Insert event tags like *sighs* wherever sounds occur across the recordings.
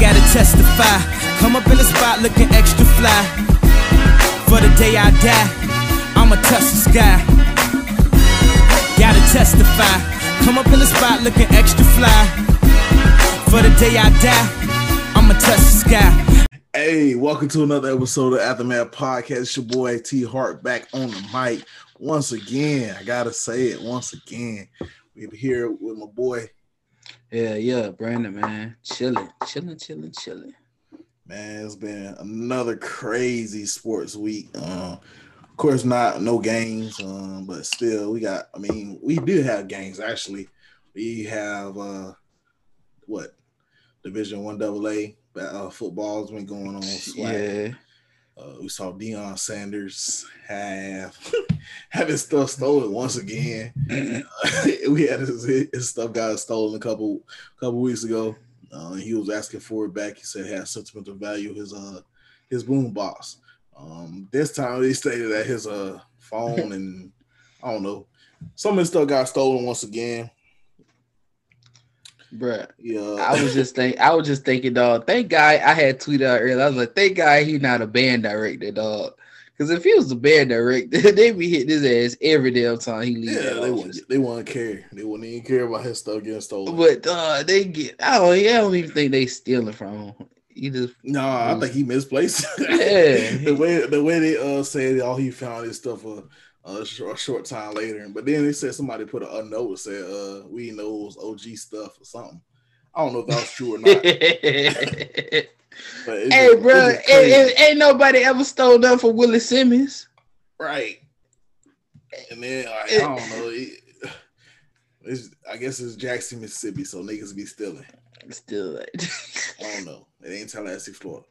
gotta testify. Come up in the spot looking extra fly. For the day I die, I'ma touch the sky. Gotta testify. Come up in the spot looking extra fly. For the day I die, I'ma touch the sky. Hey, welcome to another episode of Aftermath Podcast. It's your boy T Harp back on the mic once again. I gotta say it once again. We're here with my boy. Yeah, yeah, Brandon, man, chilling, chilling, chilling, chilling. Man, it's been another crazy sports week. Uh, of course, not no games, um, but still, we got. I mean, we do have games actually. We have uh, what Division One AA uh, football's been going on. Yeah, Uh, we saw Deion Sanders have *laughs* have his stuff stolen once again. *laughs* we had his, his stuff got stolen a couple couple weeks ago. Uh, he was asking for it back. He said it had sentimental value. His uh his boom box. Um, this time they stated that his uh phone and I don't know some of his stuff got stolen once again. Bruh. Yeah, I was just think, I was just thinking, dog. Thank God I had tweeted out earlier. I was like, thank God he not a band director, dog. Because if he was a band director, *laughs* they be hitting his ass every damn time he leaves. yeah, they wouldn't they wouldn't care. They wouldn't even care about his stuff getting stolen. But uh, they get. I don't. I don't even think they stealing from him. He just. No, I think he misplaced. *laughs* Yeah. the way the way they uh said all he found his stuff a, a, short, a short time later, but then they said somebody put a, a note that said uh we know it was OG stuff or something. I don't know if that was true or not. *laughs* hey, it just- bro, it crazy. ain't, nobody ever stole nothing from Willie Simmons. right? And then like, I don't know. It, *sighs* it's, I guess it's Jackson, Mississippi, so niggas be stealing. Still, *laughs* I don't know. It ain't Tallahassee, Florida.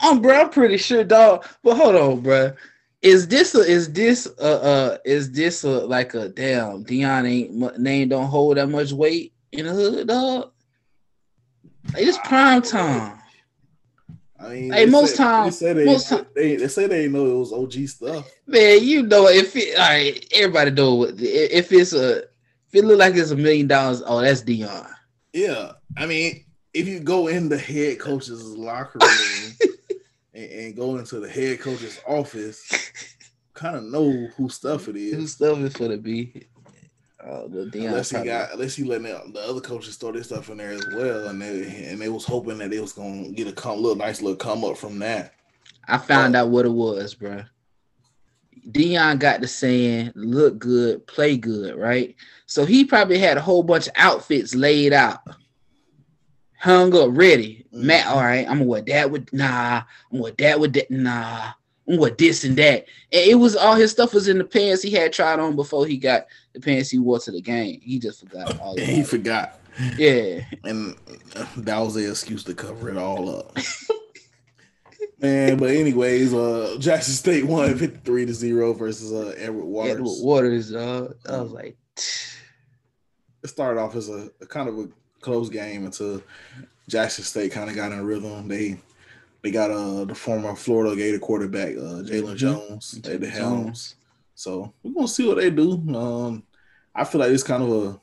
I'm bro. I'm pretty sure, dog. But hold on, bro. Is this a, is this uh uh is this a, like a damn Deion ain't name don't hold that much weight in the hood, dog? Like, it's prime time. I mean, Hey, most said- time- they say they, most time- they they say they know it was OG stuff. Man, you know if it, all right, everybody know what if it's a if it look like it's a million dollars, oh that's Deion. Yeah, I mean, if you go in the head coach's locker room *laughs* and, and go into the head coach's office, *laughs* kind of know whose stuff it is. Who is. stuff is for the be? Oh, the Deion. Unless he got, unless he letting the, the other coaches throw their stuff in there as well, and they and they was hoping that they was gonna get a come, little nice little come up from that. I found out what it was, bro. Deion got the saying, look good, play good, right? So he probably had a whole bunch of outfits laid out, hung up, ready. Mhm. Matt, all right, I'm gonna wear that with nah, I'm gonna wear that with that, nah, I'm gonna wear this and that. And it was all his stuff was in the pants he had tried on before he got the pants he wore to the game. He just forgot *laughs* all he it. forgot, Yeah. and that was the excuse to cover it all up. Man, but anyways, uh, Jackson State won 53 to 0 versus uh, Edward Waters. Edward Waters, uh, I was like, it started off as a, a kind of a close game until Jackson State kind of got in rhythm. They they got uh the former Florida Gator quarterback uh Jalen Mhm. Jones at the helms. So we're gonna see what they do. Um, I feel like it's kind of a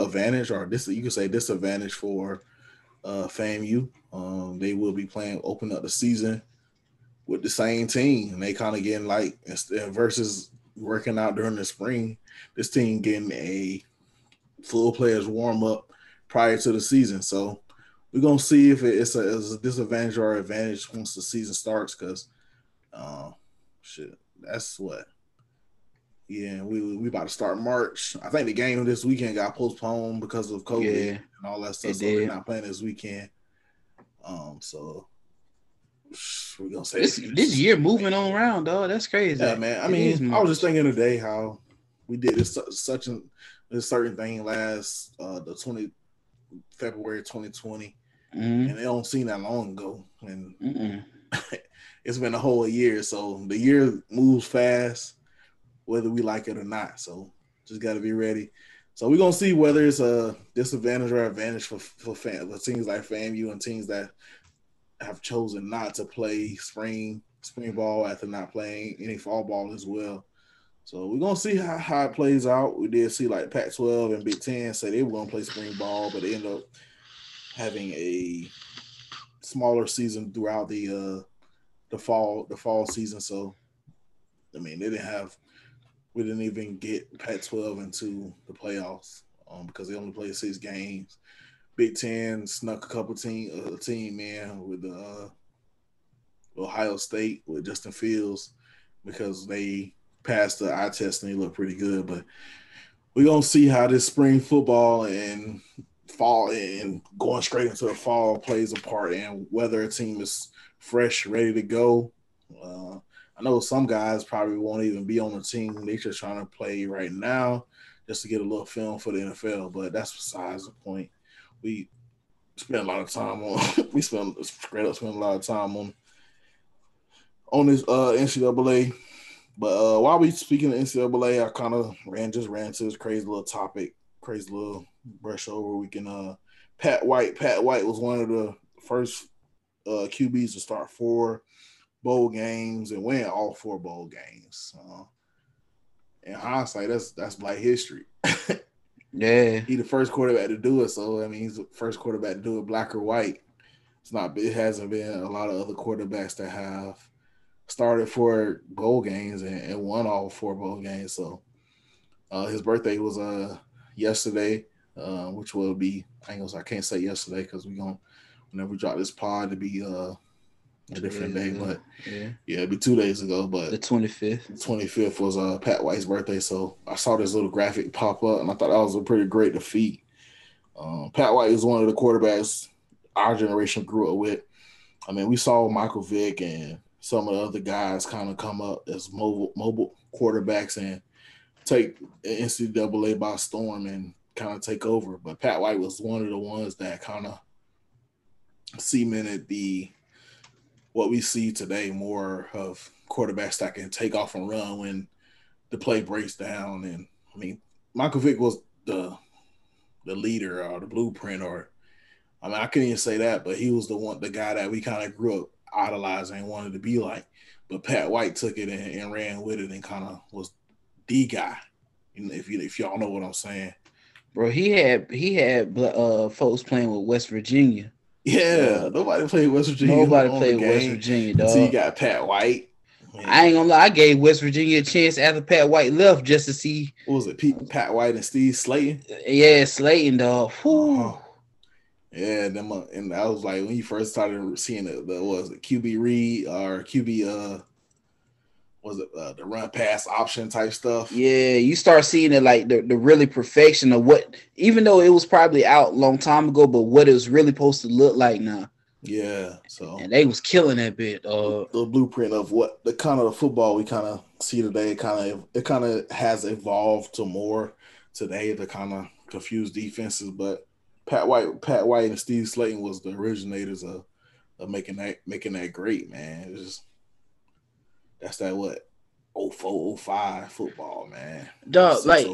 advantage or this you could say disadvantage for uh FAMU. Um, they will be playing open up the season with the same team, and they kind of getting like versus working out during the spring. This team getting a full players warm up prior to the season. So we're gonna see if it's a, it's a disadvantage or advantage once the season starts. Because, uh, shit, that's what. Yeah, we we about to start March. I think the game this weekend got postponed because of COVID Yeah, and all that stuff. So they're not playing this weekend. Um, so we're gonna say this this year moving on around, dog. That's crazy. yeah, man. I mean, I was just thinking today how we did this such a this certain thing last uh the 20 February 2020 Mhm. and it don't seem that long ago and *laughs* it's been a whole year so the year moves fast whether we like it or not so just got to be ready so we're gonna see whether it's a disadvantage or advantage for for, fan, for teams like FAMU and teams that have chosen not to play spring spring ball after not playing any fall ball as well. So we're gonna see how, how it plays out. We did see like Pac-12 and Big Ten say they were gonna play spring ball, but they ended up having a smaller season throughout the uh the fall the fall season. So I mean they didn't have we didn't even get Pac-12 into the playoffs um, because they only played six games. Big Ten snuck a couple team a uh, team in with the uh, Ohio State with Justin Fields because they passed the eye test and they look pretty good. But we're gonna see how this spring football and fall and going straight into the fall plays a part and whether a team is fresh, ready to go. Uh, I know some guys probably won't even be on the team. They're just trying to play right now just to get a little film for the NFL. But that's besides the point. We spend a lot of time on *laughs* we spend straight up spend a lot of time on on this uh NCAA. But uh while we speaking of NCAA, I kind of ran just ran to this crazy little topic, crazy little brush over. We can uh Pat White. Pat White was one of the first uh QBs to start four bowl games and win all four bowl games. Uh, in hindsight, that's that's black history. *laughs* yeah, he the first quarterback to do it. So I mean, he's the first quarterback to do it, black or white. It's not. It hasn't been a lot of other quarterbacks that have started for bowl games and, and won all four bowl games. So uh, his birthday was uh yesterday, uh, which will be I, gonna, I can't say yesterday because we're gonna whenever we drop this pod to be uh a different day, but yeah, yeah, it'd be two days ago. But the twenty fifth, twenty fifth was uh Pat White's birthday, so I saw this little graphic pop up, and I thought that was a pretty great defeat. Um, Pat White is one of the quarterbacks our generation grew up with. I mean, we saw Michael Vick and some of the other guys kind of come up as mobile mobile quarterbacks and take NCAA by storm and kind of take over. But Pat White was one of the ones that kind of cemented the what we see today more of quarterbacks that can take off and run when the play breaks down. And I mean, Michael Vick was the the leader or the blueprint, or I mean, I couldn't even say that, but he was the one, the guy that we kind of grew up idolizing and wanted to be like. But Pat White took it and, and ran with it and kind of was the guy. If you if y'all know what I'm saying, bro, he had he had uh folks playing with West Virginia yeah, nobody played West Virginia. Nobody played West Virginia, dog. So you got Pat White. Man. I ain't gonna lie, I gave West Virginia a chance after Pat White left just to see. What was it? Pete, Pat White and Steve Slaton. Yeah, Slaton, dog. Uh-huh. Yeah, them, uh, and I was like when you first started seeing the, the was it QB read or QB uh was it uh, the run pass option type stuff? Yeah, you start seeing it like the, the really perfection of what, even though it was probably out long time ago, but what it was really supposed to look like now. Yeah, so and they was killing that bit. Uh, the blueprint of what the kind of the football we kind of see today, kind of it kind of has evolved to more today to kind of confuse defenses. But Pat White, Pat White, and Steve Slaton was the originators of, of making that making that great man. Just that's that what 04, 05 football, man. Dog, like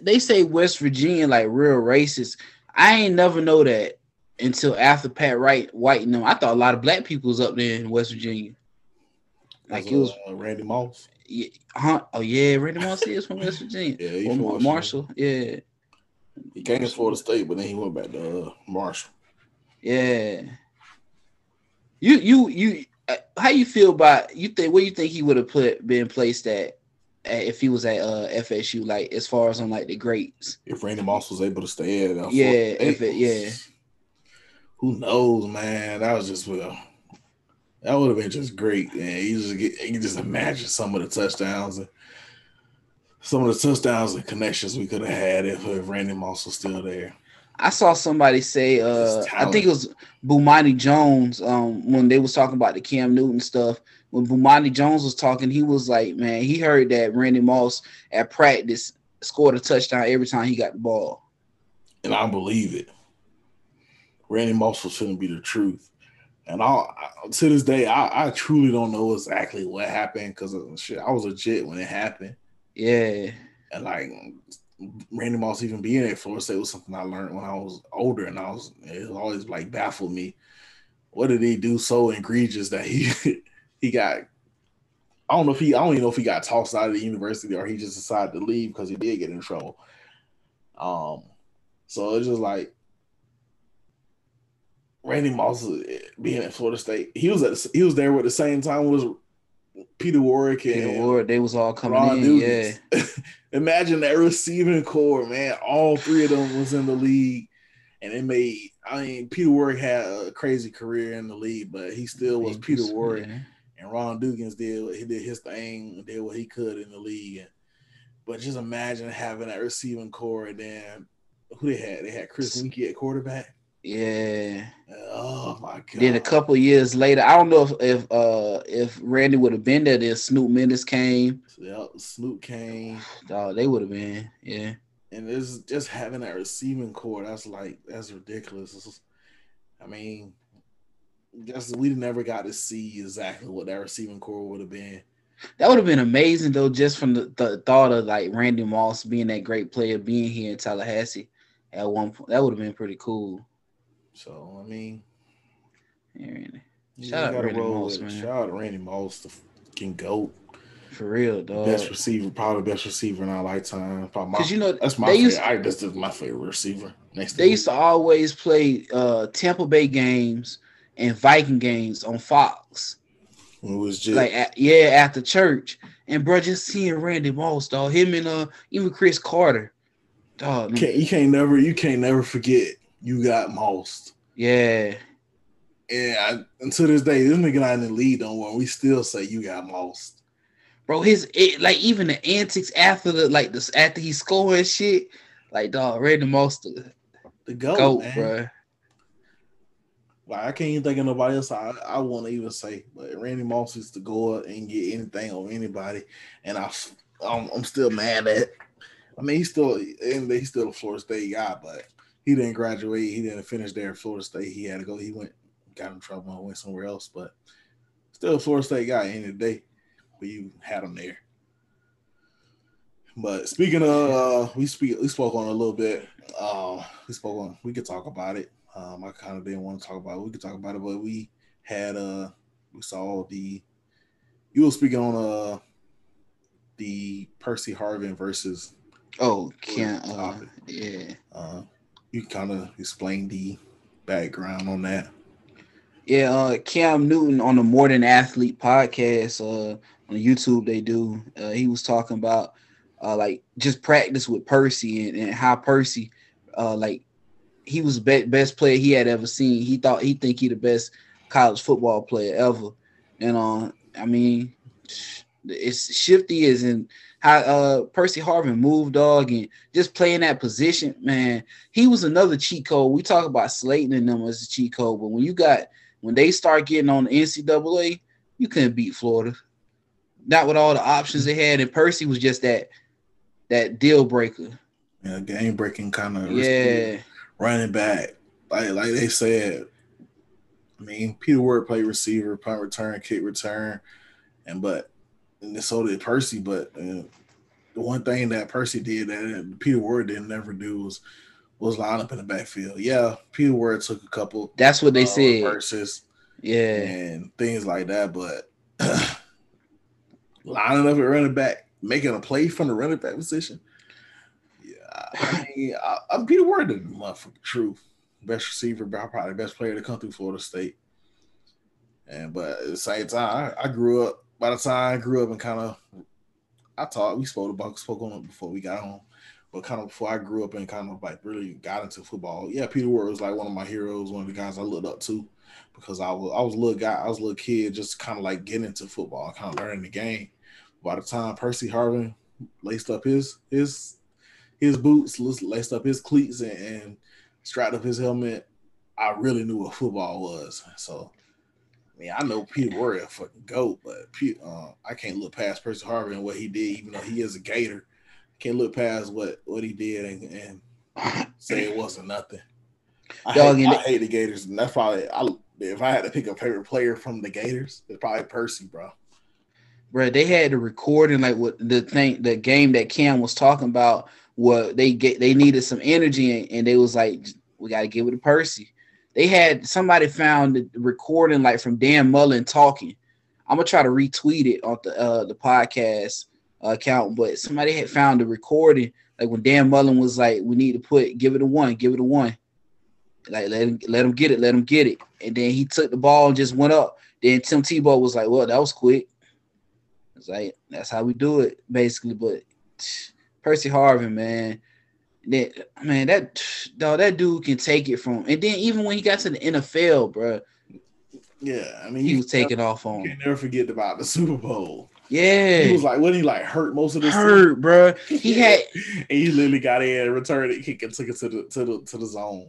they say West Virginia like real racist. I ain't never know that until after Pat Wright White and them. I thought a lot of black people was up there in West Virginia. Like it was uh, Randy Moss. Yeah, huh? Oh yeah, Randy Moss is from West Virginia. *laughs* yeah, he's from Marshall. Yeah. He came to Florida State, but then he went back to uh, Marshall. Yeah. You you you uh, how you feel about you think where you think he would have put been placed at, at, if he was at uh, FSU like as far as on like the grades if Randy Moss was able to stay at uh, yeah if it, yeah. Who knows man? That was just well that would have been just great and you just get you just imagine some of the touchdowns and some of the touchdowns and connections we could have had if, if Randy Moss was still there I saw somebody say, uh, I think it was Bomani Jones, um, when they was talking about the Cam Newton stuff. When Bomani Jones was talking, he was like, man, he heard that Randy Moss at practice scored a touchdown every time he got the ball. And I believe it. Randy Moss was shouldn't be the truth. And I, to this day, I, I truly don't know exactly what happened because shit, I was legit when it happened. Yeah. And like Randy Moss even being at Florida State was something I learned when I was older, and I was it always like baffled me. What did he do so egregious that he *laughs* he got? I don't know if he I don't even know if he got tossed out of the university or he just decided to leave because he did get in trouble. Um, so it's just like Randy Moss being at Florida State, he was at he was there with the same time was Peter Warrick and Peter Ward, they was all coming Ron in. Yeah. *laughs* Imagine that receiving core, man. All three of them was in the league, and it made. I mean, Peter Warrick had a crazy career in the league, but he still was Peter Warrick. Yeah. And Ron Dugans did he did his thing, did what he could in the league. But just imagine having that receiving core, and then who they had? They had Chris Weinke at quarterback. Yeah. Oh my god. Then a couple years later, I don't know if if uh if Randy would have been there, then Snoop Minnis came. Yep, Snoop came. Oh, they would have been, yeah. And it's just having that receiving core, that's like that's ridiculous. I mean, just we never got to see exactly what that receiving core would have been. That would have been amazing though, just from the, the thought of like Randy Moss being that great player, being here in Tallahassee at one point. That would have been pretty cool. So I mean, yeah, shout out Randy Moss, man. Shout out to Randy Moss, the fucking goat. For real, dog. Best receiver, probably best receiver in our lifetime. Because you know that's my favorite. Used, I, this is my favorite receiver. Next, they used to always play uh, Tampa Bay games and Viking games on Fox. It was just like at, yeah, after church, and bro, just seeing Randy Moss, dog, him and uh even Cris Carter, dog. Can't, you can't never you can't never forget you got Mossed. Yeah. And I, until this day, this nigga not in the lead no more. We still say you got Mossed. Bro, his it, like even the antics after the like this after he scoring shit, like dog, Randy Moss the, the goat, goat bro. Like I can't even think of nobody else. I, I want to even say, but Randy Moss is to go up and get anything on anybody, and I I'm, I'm still mad at. I mean, he's still and he's still a Florida State guy, but he didn't graduate. He didn't finish there at Florida State. He had to go. He went, got in trouble and went somewhere else. But still a Florida State guy. End of the day, but you had him there. But speaking of, uh, we speak, we spoke on a little bit. Uh, we spoke on. We could talk about it. Um, I kind of didn't want to talk about it. We could talk about it, but we had uh, we saw the. You were speaking on uh, the Percy Harvin versus. Oh, can't. Uh, yeah. Uh, you kind of explain the background on that. Yeah, uh, Cam Newton on the More Than Athlete podcast uh, on YouTube they do. Uh, he was talking about uh, like just practice with Percy and, and how Percy uh, like he was be- best player he had ever seen. He thought he think he the best college football player ever. And uh, I mean, it's shifty is in how uh Percy Harvin moved dog and just playing that position, man. He was another cheat code. We talk about Slaton and them as a cheat code, but when you got when they start getting on the NCAA, you couldn't beat Florida. Not with all the options they had, and Percy was just that that deal breaker. Yeah, game breaking kind of yeah running back. Like like they said, I mean, Peter Warrick played receiver, punt return, kick return, and but and so did Percy. But uh, the one thing that Percy did that Peter Warrick didn't never do was was line up in the backfield. Yeah, Peter Warrick took a couple. That's what they uh, said. Versus, yeah, and things like that. But *clears throat* lining up at running back, making a play from the running back position. Yeah, I mean, I, am Peter Warrick, the motherfucking truth. Best receiver, probably best player to come through Florida State. And but at the same time, I, I grew up by the time I grew up and kind of, I taught, we spoke about, spoke on it before we got home, but kind of before I grew up and kind of like really got into football. Yeah, Peter Warrick was like one of my heroes, one of the guys I looked up to because I was, I was a little guy, I was a little kid, just kind of like getting into football, kind of learning the game. By the time Percy Harvin laced up his, his, his boots, laced up his cleats and, and strapped up his helmet, I really knew what football was. So mean, I know Peter Warrick a fucking goat, but uh, I can't look past Percy Harvin and what he did, even though he is a Gator. Can't look past what what he did and, and say it wasn't nothing. I, Dog, hate, I hate the Gators, and that's probably I, if I had to pick a favorite player from the Gators, it's probably Percy, bro. Bro, they had the recording like what the thing, the game that Cam was talking about. What they get, they needed some energy, and, and they was like, we got to give it to Percy they had somebody found the recording like from Dan Mullen talking. I'm gonna try to retweet it on the uh, the podcast account, but somebody had found the recording like when Dan Mullen was like, "We need to put give it a one, give it a one." Like let him let him get it, let him get it. And then he took the ball and just went up. Then Tim Tebow was like, "Well, that was quick." It's like that's how we do it, basically. But Percy Harvin, man, that man, that dog, that dude can take it from. And then even when he got to the NFL, bro, Yeah, I mean, he was taking off You on. can never forget about the Super Bowl. Yeah, He was like, what he like hurt most of the hurt, bro. He had, *laughs* and he literally got in, and returned it, kick and took it to the to the to the zone.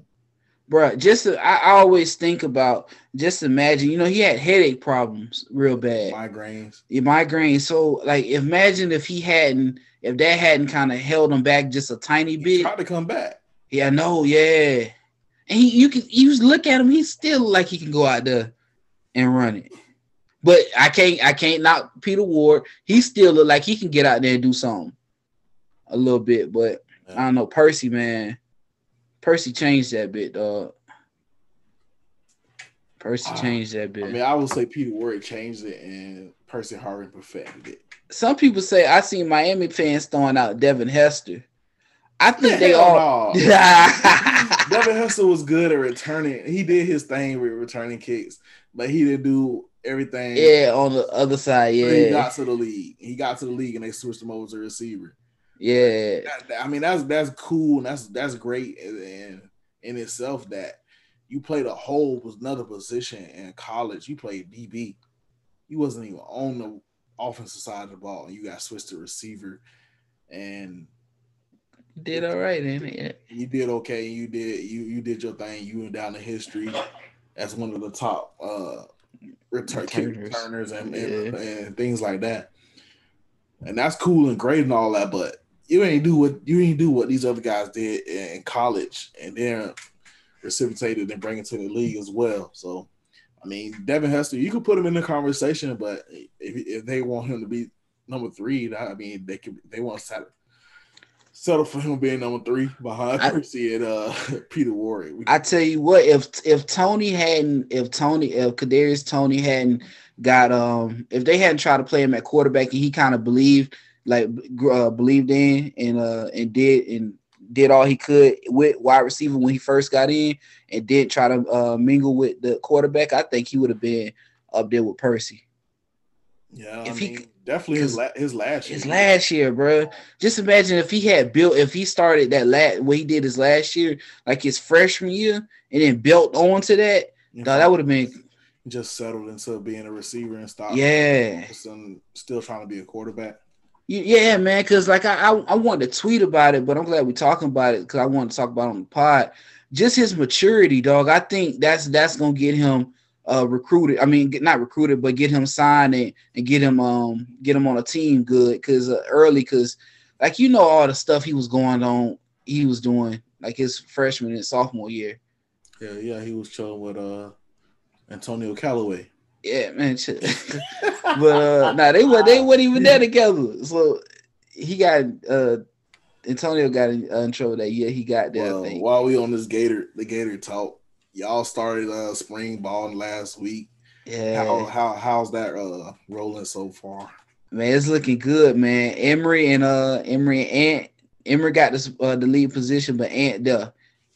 Bro. Just I, always think about just imagine, you know, he had headache problems real bad. Migraines. Yeah, migraine. So like imagine if he hadn't if that hadn't kind of held him back just a tiny He bit. tried to come back. Yeah, no, yeah. And he you can you just look at him, he's still like he can go out there and run it. But I can't I can't knock Peter Warrick. He still look like he can get out there and do something a little bit, but I don't know. Percy, man. Percy changed that bit, dog. Percy Ah, changed that bit. I mean, I would say Peter Warrick changed it and Percy Harvin perfected it. some people say I seen Miami fans throwing out Devin Hester. I think they all. no. *laughs* Devin Hester was good at returning. He did his thing with returning kicks, but he didn't do everything. yeah, on the other side, Yeah, He got to the league. He got to the league and they switched him over to receiver. Yeah, I mean, that's that's cool and that's that's great in, in itself that you played a whole another position in college. You played DB. You wasn't even on the offensive side of the ball, and you got switched to receiver, and did all right in it. you did okay. You did you you did your thing. You went down the history as one of the top uh return Returners. returners and, and, and things like that. And that's cool and great and all that, but you ain't do what you ain't do what these other guys did in college and then reciprocated and bring it to the league as well. So I mean, Devin Hester, you could put him in the conversation, but if, if they want him to be number three, I mean, they could they want to settle, settle for him being number three behind I- Percy and uh, *laughs* Peter Warrick. I tell you what, if if Toney hadn't, if Toney, if Kadarius Toney hadn't got um, if they hadn't tried to play him at quarterback and he kind of believed, like uh, believed in and uh and did and did all he could with wide receiver when he first got in and did try to uh, mingle with the quarterback, I think he would have been up there with Percy. yeah, I if he mean, c- definitely his la- his last year. His last year, bro. Just imagine if he had built, if he started that last, what he did his last year, like his freshman year, and then built onto that, know, that would have been, just settled into being a receiver and stop. yeah, and still trying to be a quarterback. Yeah, man. Because like I, I, I wanted to tweet about it, but I'm glad we're talking about it because I want to talk about on the pod. Just his maturity, dog. I think that's that's gonna get him uh recruited. I mean, not recruited, but get him signed and, and get him um get him on a team good because uh, early because like you know all the stuff he was going on, he was doing like his freshman and sophomore year. Yeah, yeah, he was chilling with uh Antonio Callaway. Yeah, man. shit. *laughs* but uh nah, they were they weren't even there together. So he got uh Antonio got in, uh, in trouble that year. He got there. Well, while we on this Gator, the Gator talk, y'all started uh spring ball last week. Yeah, How how how's that uh rolling so far? man, it's looking good, man. Emory and uh Emory and Ant. Emory got this uh, the lead position, but Ant there,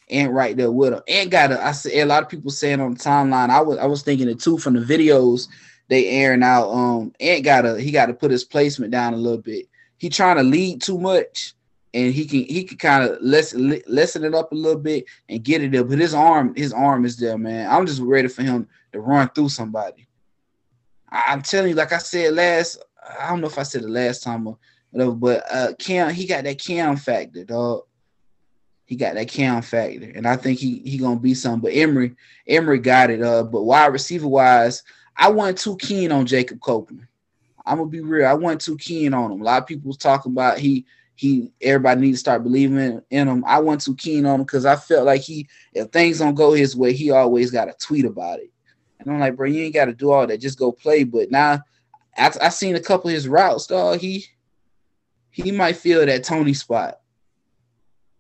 Ant right there with him. Ant got a. I see a lot of people saying on the timeline. I was I was thinking it too from the videos they airing out. Um, Ant got to he got to put his placement down a little bit. He trying to lead too much, and he can he can kind of lessen lessen it up a little bit and get it there. But his arm his arm is there, man. I'm just ready for him to run through somebody. I- I'm telling you, like I said last, I don't know if I said the last time or whatever, but uh Cam, he got that Cam factor, dog. He got that Cam factor, and I think he he gonna be something. But Emory Emory got it. Uh, but wide receiver wise, I wasn't too keen on Jacob Copeland. I'm gonna be real. I wasn't too keen on him. A lot of people was talking about he he everybody need to start believing in, in him. I wasn't too keen on him because I felt like he if things don't go his way, he always got to tweet about it. And I'm like, bro, you ain't got to do all that. Just go play. But now I, I seen a couple of his routes, dog. He he might feel that Toney spot.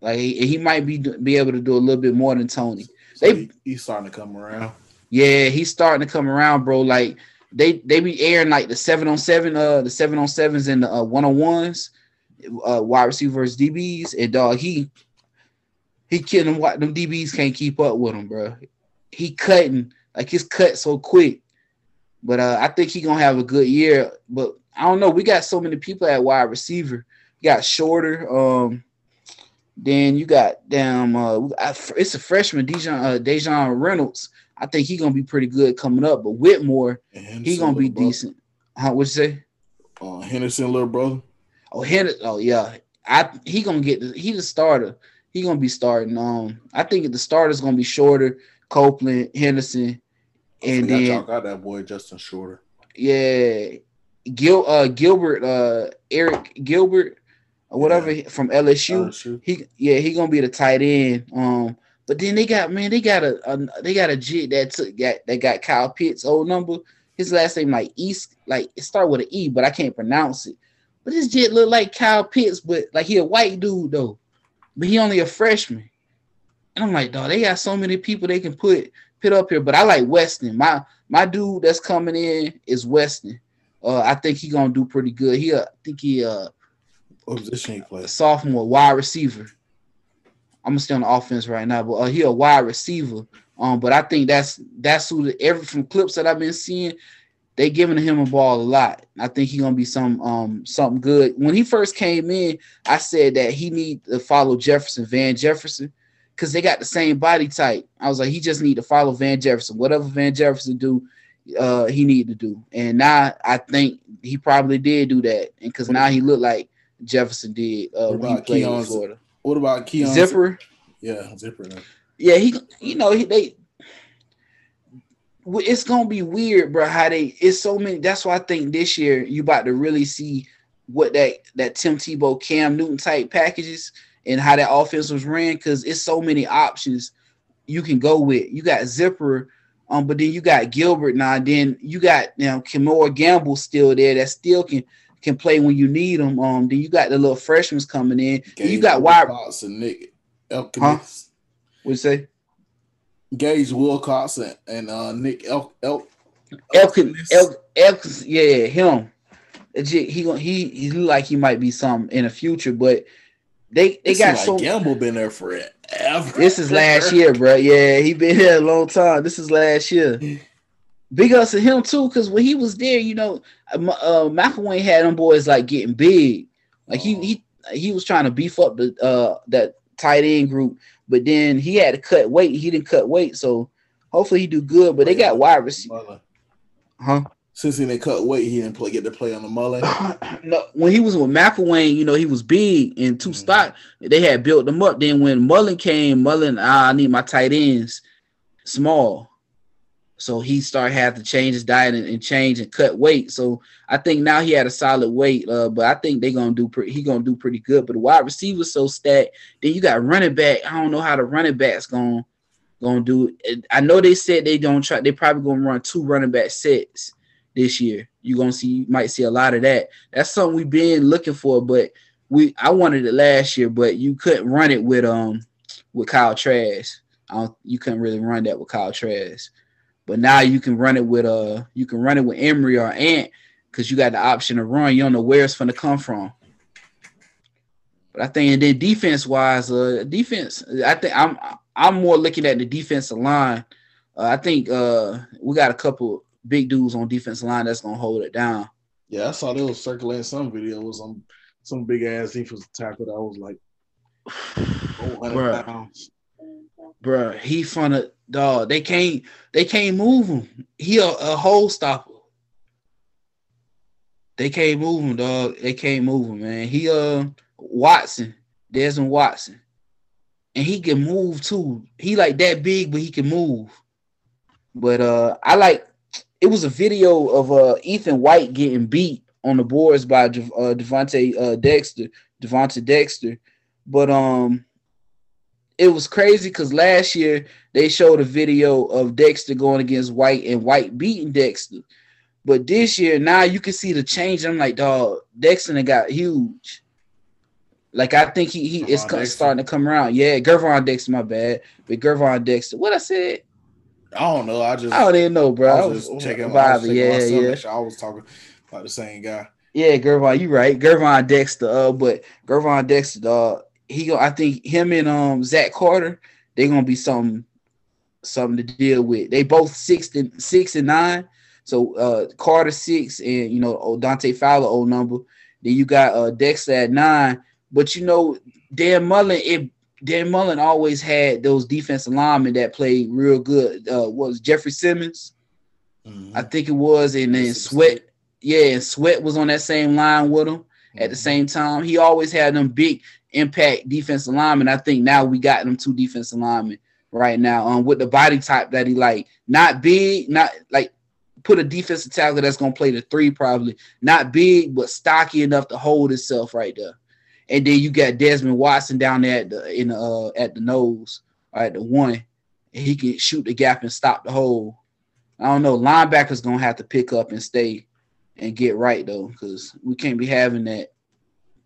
Like he, he might be be able to do a little bit more than Toney. So They- he, he's starting to come around. Yeah, he's starting to come around, bro. Like they they be airing like the seven on seven, uh, the seven on sevens and the uh, one on ones, uh, wide receivers, DBs, and dog he he killing them. What them DBs can't keep up with him, bro. He cutting like his cut so quick. But uh, I think he gonna have a good year. But I don't know. We got so many people at wide receiver. You got Shorter. Um, then you got damn. Uh, it's a freshman, Dejon uh, Dejon Reynolds. I think he gonna be pretty good coming up. But Whittemore, he gonna be decent. How would you say? Uh, Henderson, little brother. Oh, Henderson. Oh yeah, I he gonna get the, he the starter. He gonna be starting. Um, I think the starter's gonna be Shorter, Copeland, Henderson, and then y'all got that boy Justin Shorter. Yeah, Gil uh Gilbert uh Arik Gilbert or whatever yeah. from LSU. LSU. He yeah he gonna be the tight end. Um, but then they got man they got a, a they got a jit that took got that got Kyle Pitts old number. His last name like East like it start with an E, but I can't pronounce it. But this jit look like Kyle Pitts, but like he a white dude though, but he only a freshman. And I'm like, dog, they got so many people they can put put up here. But I like Weston. My my dude that's coming in is Weston. Uh, I think he gonna do pretty good. He, uh, I think he, uh, what position he? Sophomore wide receiver. I'm gonna stay on the offense right now, but uh, he a wide receiver. Um, but I think that's that's who the, every from clips that I've been seeing, they giving him a ball a lot. I think he gonna be some um something good. When he first came in, I said that he need to follow Jefferson, Van Jefferson, because they got the same body type. I was like, he just need to follow Van Jefferson. Whatever Van Jefferson do, uh, he need to do. And now I think he probably did do that, and because now he looked like Jefferson did uh, when he played in Florida. What about Keon Zipper? Yeah, Zipper. Yeah, he. You know, he, they. It's gonna be weird, bro. How they? It's so many. That's why I think this year you about to really see what that that Tim Tebow, Cam Newton type packages and how that offense was ran because it's so many options you can go with. You got Zipper, um, but then you got Gilbert now. Then you got you know Kemore Gamble still there that still can can play when you need them. Um, then you got the little freshmen coming in. you got wide and Nick Elkins. Huh? What you say? Gage Wilcox and, and uh, Nick El, El, Elkins. El, Elkins, yeah, him. He he he look like he might be some in the future, but they they got like so Gamble been there forever. This is last year, bro. Yeah, he been here a long time. This is last year. *laughs* Big ups to him too, because when he was there, you know, uh, uh McElwain had them boys like getting big. Like he he he was trying to beef up the uh that tight end group, but then he had to cut weight. He didn't cut weight, so hopefully he do good. But they got wide receiver, huh? since he didn't cut weight, he didn't play get to play on the mullet. *laughs* no, when he was with McElwain, you know, he was big and 2 mm-hmm. stock. They had built them up. Then when Mullen came, Mullen, ah, I need my tight ends small. So he started having to change his diet and, and, change and cut weight. So I think now he had a solid weight. Uh, but I think they're gonna do pretty he gonna do pretty good. But the wide receiver so stacked. Then you got running back. I don't know how the running back's gonna gonna do. I know they said they don't try, they probably gonna run two running back sets this year. You're gonna see, you might see a lot of that. That's something we've been looking for, but we I wanted it last year, but you couldn't run it with um with Kyle Trask. You couldn't really run that with Kyle Trask. But now you can run it with uh you can run it with Emory or Ant because you got the option to run. You don't know where it's gonna come from. But I think and then defense wise, uh defense, I think I'm I'm more looking at the defensive line. Uh, I think uh we got a couple big dudes on defense line that's gonna hold it down. Yeah, I saw they was circulating some videos on some big ass defensive tackle that was like *sighs* Bruh. pounds. Bruh, he dog. They can't they can't move him. He a, a hole stopper. They can't move him, dog. They can't move him, man. He uh Watson, Desmond Watson. And he can move too. He like that big, but he can move. But uh I like it was a video of uh Ethan White getting beat on the boards by uh, Devonte uh, Dexter, Devonte Dexter, but um, it was crazy because last year they showed a video of Dexter going against White and White beating Dexter, but this year now you can see the change. I'm like, dog, Dexter got huge. Like I think he he is starting to come around. Yeah, Gervon Dexter, my bad, but Gervon Dexter. What I said? I don't know. I just I don't even know, bro. I was, I was checking, my, yeah, yeah. I was talking about the same guy. Yeah, Gervon, you right. Gervon Dexter, uh, but Gervon Dexter, dog, he. I think him and um Zach Carter, they're gonna be something something to deal with. They both six and six and nine. So uh Carter six and you know Dante Fowler old number. Then you got uh Dexter at nine. But you know, Dan Mullen, it Dan Mullen always had those defensive linemen that played real good. Uh was Jeffrey Simmons? Mm-hmm. I think it was, and then Sweat, yeah, and Sweat was on that same line with him. At the same time. He always had them big impact defensive linemen. I think now we got them two defensive linemen right now. Um, with the body type that he like, not big, not like put a defensive tackle that's gonna play the three probably, not big but stocky enough to hold itself right there. And then you got Desmond Watson down there at the in the, uh, at the nose, or at the one, and he can shoot the gap and stop the hole. I don't know. Linebackers gonna have to pick up and stay and get right though, because we can't be having that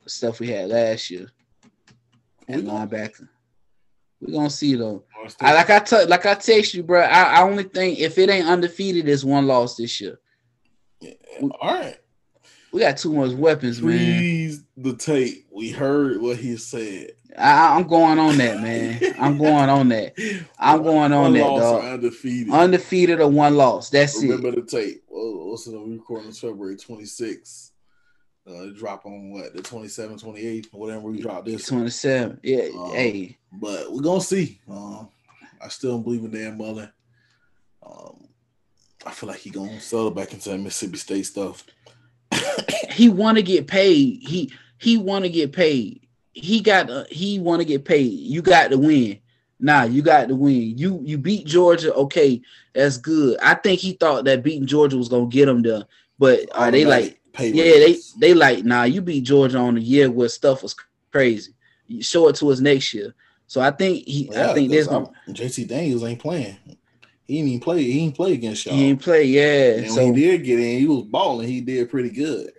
stuff we had last year. And linebacker. We're gonna see though. I, like I t- like I text you, bro. I, I only think if it ain't undefeated, it's one loss this year. Yeah, all right. We got too much weapons, Freeze man. the tape. We heard what he said. I, am going on that, man. I'm going on that. I'm *laughs* going on that, dog. Undefeated. Undefeated or one loss. That's Remember it. Remember the tape. what's the recording February 26th. Uh, drop on what the 27, 28, whatever we drop this. 27. Yeah. Um, hey. But we're gonna see. Um, I still don't believe in Dan Mullen. Um, I feel like he gonna settle back into that Mississippi State stuff. *coughs* he want to get paid. He he want to get paid. He got uh, he want to get paid. You got to win. Nah, you got to win. You you beat Georgia. Okay, that's good. I think he thought that beating Georgia was gonna get him there. But are they like? yeah, they they like nah. You beat Georgia on the year where stuff was crazy. You show it to us next year. So I think he. Well, I think this. JT Daniels ain't playing. He didn't even play. He didn't play against y'all. He didn't play. Yeah. And so when he did get in, he was balling. He did pretty good.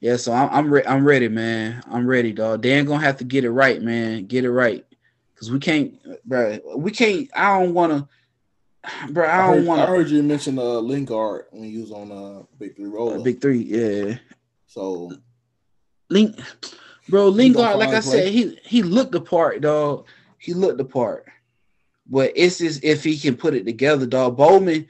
Yeah. So I'm I'm, re- I'm ready, man. I'm ready, dog. Dan gonna have to get it right, man. Get it right, because we can't, bro. We can't. I don't want to. Bro, I don't wanna. I heard you mention uh Lingard when you was on uh Big Three Roller. Uh, Big Three, yeah. So, Link, bro, Lingard, like I play. said, he he looked the part, dog. He looked the part, but it's just if he can put it together, dog. Bowman,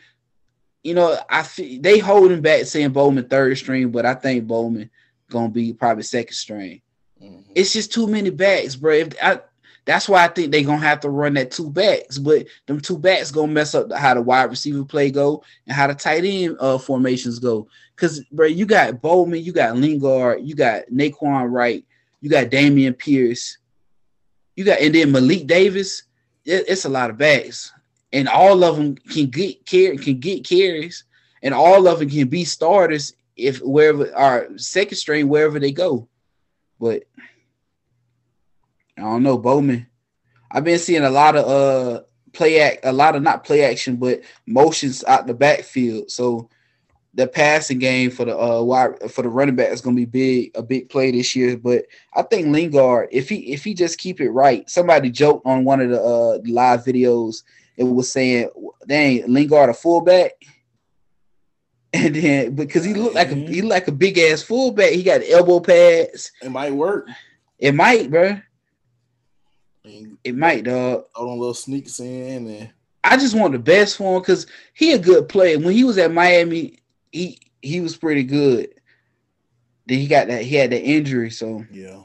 you know, I feel they holding back saying Bowman third string, but I think Bowman gonna be probably second string. Mm-hmm. It's just too many backs, bro. If I that's why I think they're gonna have to run that two backs, but them two backs gonna mess up how the wide receiver play go and how the tight end uh, formations go. Cause bro, you got Bowman, you got Lingard, you got Naquan Wright, you got Dameon Pierce, you got and then Malik Davis. It, it's a lot of backs, and all of them can get care can get carries, and all of them can be starters if wherever our second string wherever they go. But I don't know Bowman. I've been seeing a lot of uh play act, a lot of not play action, but motions out the backfield. So the passing game for the uh wide for the running back is gonna be big, a big play this year. But I think Lingard, if he if he just keep it right, somebody joked on one of the uh live videos. It was saying, "Dang, Lingard a fullback." *laughs* And then because he looked like a he looked like a big ass fullback, he got elbow pads. It might work. It might, bro. It might, dog. Throw them little sneaks in and I just want the best for him because he a good player. When he was at Miami, he he was pretty good. Then he got that he had that injury, so yeah.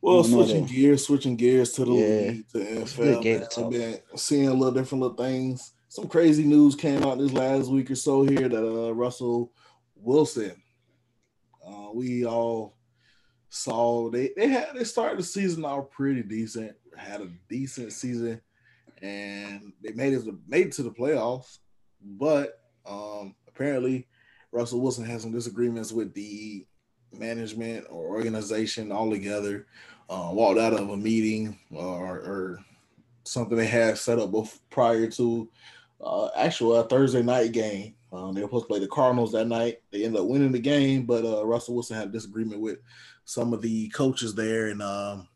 Well, switching gears, switching gears to the yeah. league, to NFL. I've been seeing a little different little things. Some crazy news came out this last week or so here that uh, Russell Wilson. Uh, we all saw they they had they started the season out pretty decent, had a decent season, and they made it made it to the playoffs. But um, apparently, Russell Wilson had some disagreements with the management or organization altogether. Uh, walked out of a meeting or, or something they had set up both prior to uh, actual uh, Thursday night game. Um, they were supposed to play the Cardinals that night. They ended up winning the game, but uh, Russell Wilson had a disagreement with some of the coaches there and um,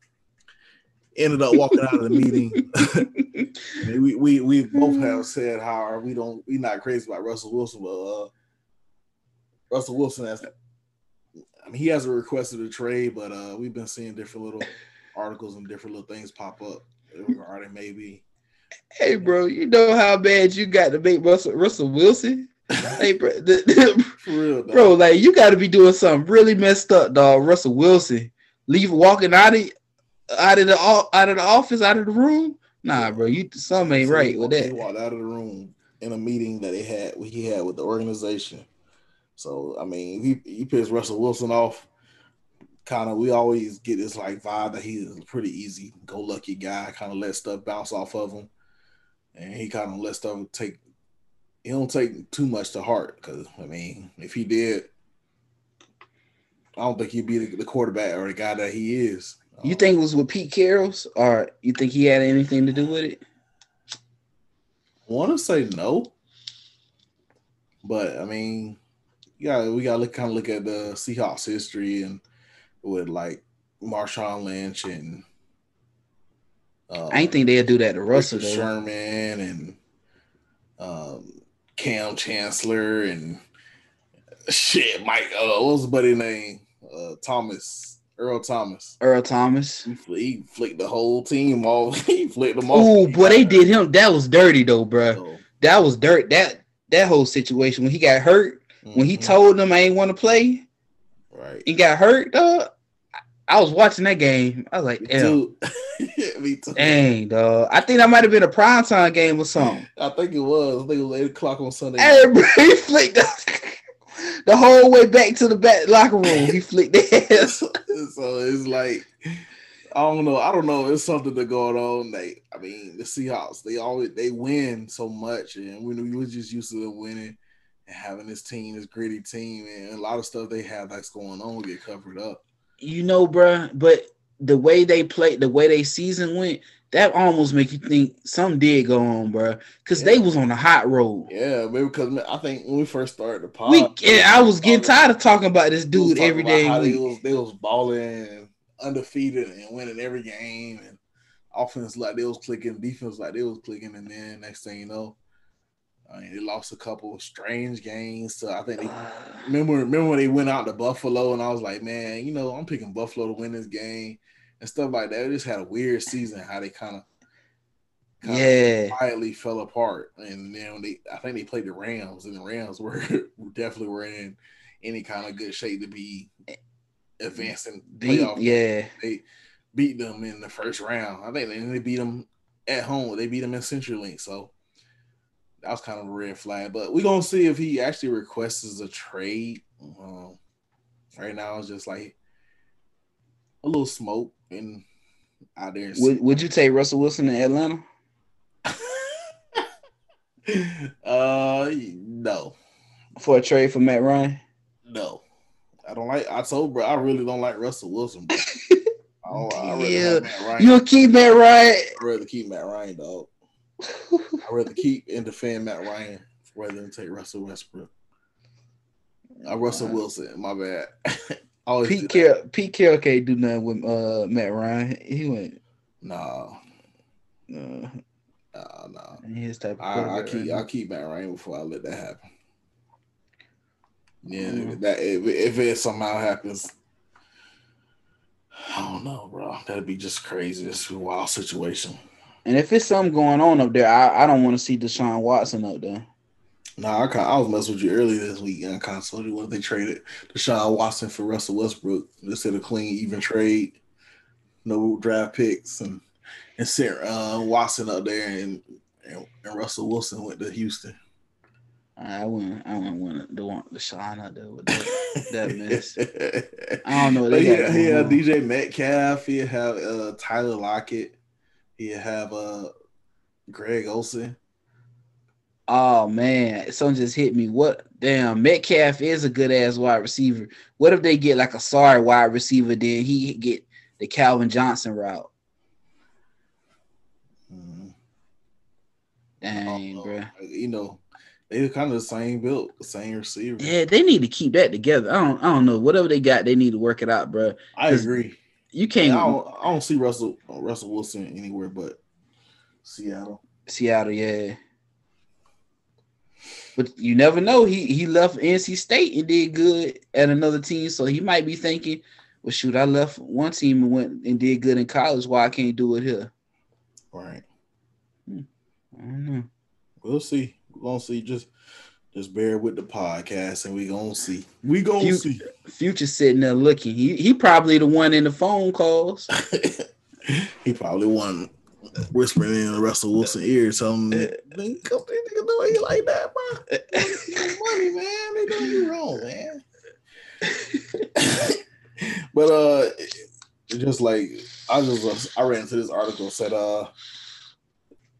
ended up walking out of the meeting. *laughs* we, we we both have said how we don't we not crazy about Russell Wilson, but uh, Russell Wilson has I mean, he hasn't requested a trade, but uh, we've been seeing different little articles and different little things pop up regarding maybe. Hey, bro, you know how bad you got to make Russell Russell Wilson. *laughs* hey, bro, the, the, For real, bro, like you got to be doing something really messed up, dog. Russell Wilson, leave walking out of out of the out of the office, out of the room. Nah, bro, you something ain't So he right with walked- He that. walked out of the room in a meeting that they had he had with the organization. So I mean, he he pissed Russell Wilson off. Kind of, we always get this like vibe that he's a pretty easy, go lucky guy. Kind of let stuff bounce off of him, and he kind of let stuff take. He don't take too much to heart because I mean, if he did, I don't think he'd be the, the quarterback or the guy that he is. You think it was with Pete Carroll's, or you think he had anything to do with it? I want to say no, but I mean, yeah, we gotta look kind of look at the Seahawks history and with like Marshawn Lynch and um, I ain't think they'd do that to Russell Richard. Sherman and um, Kam Chancellor and *laughs* shit, Mike. Uh, what was the buddy name? Uh, Thomas Earl Thomas. Earl Thomas. He, fl- he flicked the whole team off. *laughs* he flicked them off. Oh, boy, they did him. That was dirty though, bro. So, That was dirt. That that whole situation when he got hurt, when he mhm, told them I ain't want to play, right. he got hurt. Dog. I was watching that game. I was like, damn. *laughs* Me too. dang, dog. I think that might have been a primetime game or something. I think it was. I think it was eight o'clock on Sunday. Hey, bro, *laughs* he flicked the, the whole way back to the back locker room. He flicked the ass. *laughs* so it's like I don't know. I don't know. It's something that going on. They, I mean, the Seahawks. They always they win so much, and we we were just used to them winning and having this team, this gritty team, and a lot of stuff they have that's going on get covered up. You know, bro, but the way they played, the way they season went, that almost make you think something did go on, bro. Because they was on a hot road. Yeah, maybe because I think when we first started the pod, We, yeah, I was getting tired of talking about this dude every how They was, they was balling undefeated and winning every game, and offense like they was clicking, defense like they was clicking, and then next thing you know, I mean, they lost a couple of strange games. So I think they uh. remember remember when they went out to Buffalo, and I was like, man, you know, I'm picking Buffalo to win this game and stuff like that. They just had a weird season how they kind of Yeah, quietly fell apart. And then they, I think they played the Rams, and the Rams *laughs* were definitely were in any kind of good shape to be advancing beat, playoff. yeah. They beat them in the first round. I think they, they beat them at home. They beat them in CenturyLink. So that was kind of a red flag. But we're gonna see if he actually requests a trade. Um, right now, it's just like a little smoke and out there. Would, would you take Russell Wilson to Atlanta? *laughs* uh, no, for a trade for Matt Ryan? no, I don't like. I told bro, I really don't like Russell Wilson. Bro. *laughs* I don't, I Yeah. have Matt Ryan. You'll keep Matt Ryan. I'd rather keep Matt Ryan, dog. *laughs* I'd rather keep and defend Matt Ryan rather than take Russell Westbrook. Uh, Russell Wilson, my bad. Do Pete. Carroll, Pete Carroll can't do nothing with uh, Matt Ryan. He went No. No. nah, nah. his type of I, I keep I keep Matt Ryan before I let that happen. Yeah, Mm. if that if, if it somehow happens, I don't know, bro. That'd be just crazy. It's a wild situation. And if it's something going on up there, I, I don't want to see Deshaun Watson up there. Nah, I, I was messing with you earlier this week, I kind of told you what they traded Deshaun Watson for Russell Westbrook. They said a clean, even trade, no draft picks, and and sent uh, Watson up there, and, and and Russell Wilson went to Houston. I wouldn't. I wouldn't want to want Deshaun out there with that. that mess. *laughs* I don't know what they yeah, he had. DJ Metcalf. He have uh, Tyler Lockett. He have uh, Greg Olsen. Oh man, something just hit me. What damn Metcalf is a good ass wide receiver. What if they get like a sorry wide receiver, then he get the Calvin Johnson route? Mhm. Dang, Uh, bro. You know, they kind of the same build, the same receiver. Yeah, they need to keep that together. I don't. I don't know. Whatever they got, they need to work it out, bro. I agree. You can't don't, I don't see Russell Russell Wilson anywhere but Seattle. Seattle. Yeah, But you never know. He he left NC State and did good at another team, so he might be thinking, "Well, shoot, I left one team and went and did good in college. Why I can't do it here?" Right. Hmm. I don't know. We'll see. We're gonna see. Just just bear with the podcast and we gonna see. We gonna You- see. Future sitting there looking. He he probably the one in the phone calls. *laughs* he probably won whispering in Russell Wilson ear telling him, "Nigga, come nigga the way you like that, bro. Money, man. They doing you wrong, man." *laughs* but uh just like I just I ran into this article said uh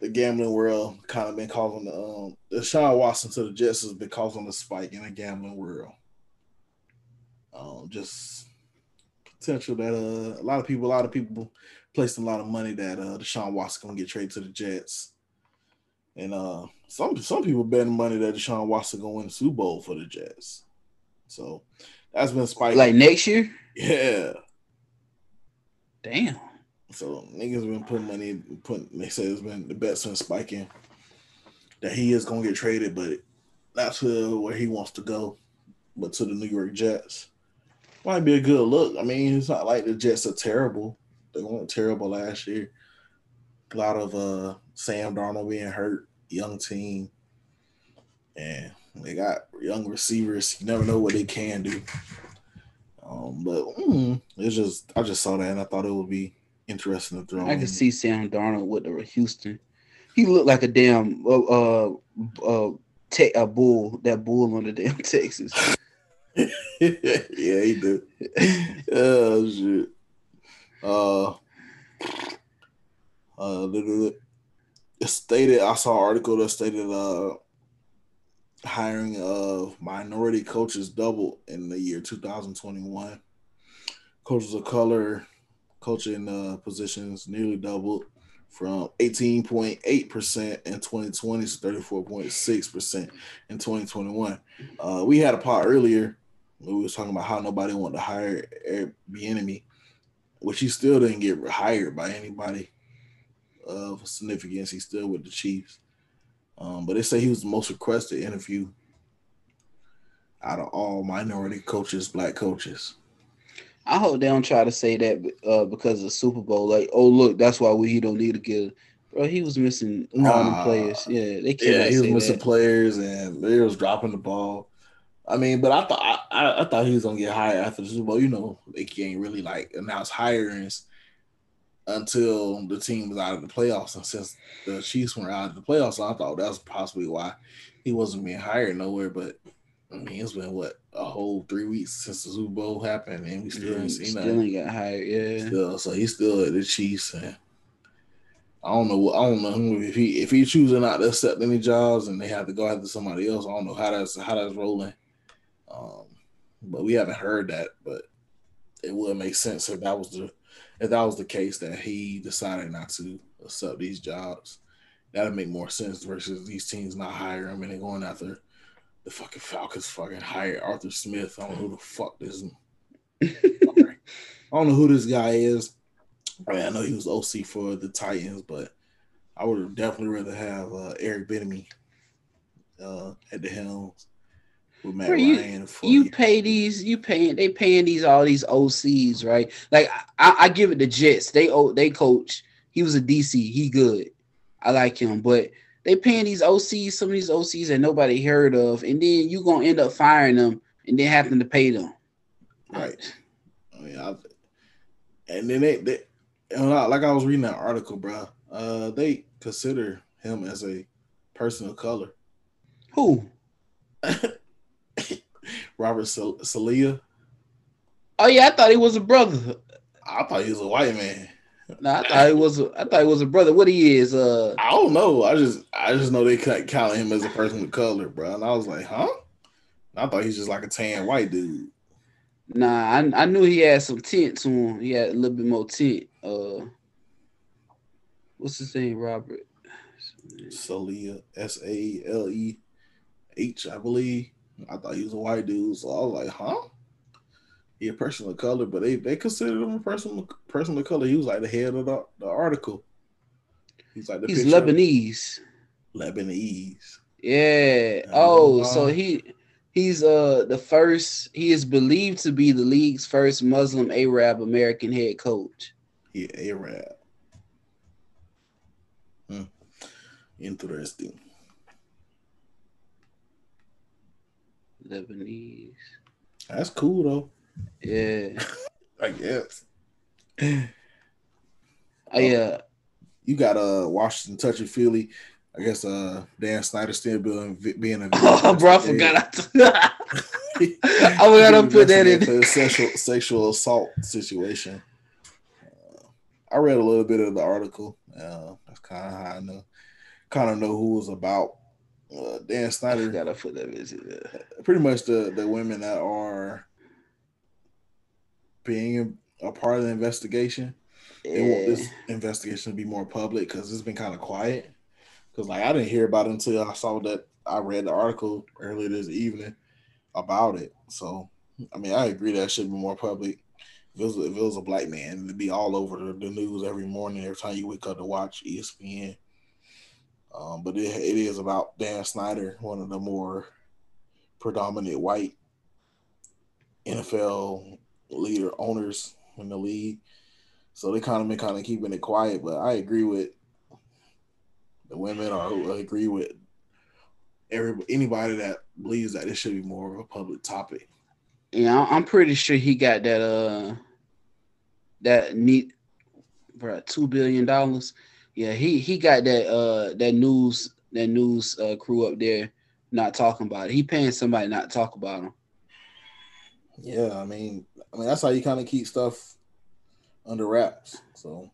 the gambling world kind of been causing the um Deshaun Watson to the Jets has been causing a spike in the gambling world. Um just potential that uh a lot of people a lot of people placing a lot of money that uh Deshaun Watson gonna get traded to the Jets. And uh some some people betting money that Deshaun Watson gonna win the Super Bowl for the Jets. So that's been spiking. like next year. yeah. Damn. So niggas been putting money, putting. They say it's been the bets been spiking that he is gonna get traded, but not to where he wants to go, but to the New York Jets. Might be a good look. I mean, it's not like the Jets are terrible. They weren't terrible last year. A lot of uh Sam Darnold being hurt, young team, and they got young receivers. You never know what they can do. Um, but mm, it's just I just saw that and I thought it would be interesting to throw. I can see Sam Darnold with the Houston. He looked like a damn uh uh, uh te- a bull that bull on the damn *laughs* Texas. *laughs* yeah, he did. *laughs* oh shit. Uh, uh, stated. I saw an article that stated uh, hiring of minority coaches doubled in the year 2021. Coaches of color coaching uh, positions nearly doubled from 18.8% in 2020 to 34.6% in 2021. Uh, we had a part earlier. We was talking about how nobody wanted to hire Bieniemy, which he still didn't get hired by anybody of significance. He's still with the Chiefs. Um, but they say he was the most requested interview out of all minority coaches, black coaches. I hope they don't try to say that uh, because of the Super Bowl. Like, oh look, that's why we don't need to get. Bro, he was missing all the Nah. players. Yeah, they can't. Yeah, he was missing that. players and they was dropping the ball. I mean, but I thought I, I, thought he was gonna get hired after the Super Bowl. You know, they can't really like announce hirings until the team was out of the playoffs. And since the Chiefs were out of the playoffs, I thought that was possibly why he wasn't being hired nowhere. But I mean, it's been what a whole three weeks since the Super Bowl happened, and we still Yeah, ain't mm, seen still ain't got hired. Yeah, Still, so he's still at the Chiefs, and I don't know. I don't know if he if he choosing not to accept any jobs and they have to go after somebody else. I don't know how that's how that's rolling. Um, but we haven't heard that. But it would make sense if that was the if that was the case that he decided not to accept these jobs. That'd make more sense versus these teams not hiring him and they're going after the fucking Falcons. Fucking hire Arthur Smith. I don't know who the fuck this. *laughs* I don't know who this guy is. I mean, I know he was OC for the Titans, but I would definitely rather have uh, Eric Bieniemy uh, at the Matt Bro, you- you pay these, you paying, they paying these all these OCs, right? Like I, I give it the Jets. They oh they coach. He was a DC. He good. I like him, but they paying these OCs, some of these OCs that nobody heard of, and then you gonna end up firing them and then having to pay them. right. I mean, I, and then they, they like I was reading that article, bro. Uh, they consider him as a person of color. Who? *laughs* Robert Sal- Saleh. Oh yeah, I thought he was a brother. I thought he was a white man. No, I thought he was. A, I thought he was a brother. What he is? Uh, I don't know. I just I just know they count him as a person of color, bro. And I was like, huh? I thought he's just like a tan white dude. nah, I, I knew he had some tint to him. He had a little bit more tint. Uh, what's his name? Robert. Saleh, S A L E H, I believe. I thought he was a white dude, so I was like, huh? He a person of color, but they they considered him a person person of color. He was like the head of the, the article. He's like the He's Lebanese. Lebanese. Yeah. Oh, so he he's uh the first. He is believed to be the league's first Muslim Arab American head coach. Yeah, Arab. Hmm. Interesting. Lebanese. That's cool though. Yeah. *laughs* I guess. Oh yeah. You got uh Washington touchy Philly. I guess uh Dan Snyder still being being a *laughs* Oh, bro, I forgot. I, *laughs* I forgot to put that in. the sexual sexual assault situation. Uh, I read a little bit of the article. Uh, that's kind of how I know, kind of know who it was about. Uh, Dan Snyder, gotta put that visit there. *laughs* pretty much the the women that are being a part of the investigation. They want this investigation to be more public because it's been kind of quiet. Because like I didn't hear about it until I saw that I read the article earlier this evening about it. So I mean, I agree that should be more public. If it was, if it was a black man, it'd be all over the, the news every morning, every time you wake up to watch ESPN. Um, but it, it is about Dan Snyder, one of the more predominant white NFL leader owners in the league. So they kind of been kind of keeping it quiet. But I agree with the women, or I agree with every anybody that believes that this should be more of a public topic. Yeah, I'm pretty sure he got that uh that neat bro, two billion dollars. Yeah, he he got that uh that news that news uh crew up there not talking about it. He paying somebody not to talk about him. Yeah, I mean, I mean that's how you kind of keep stuff under wraps. So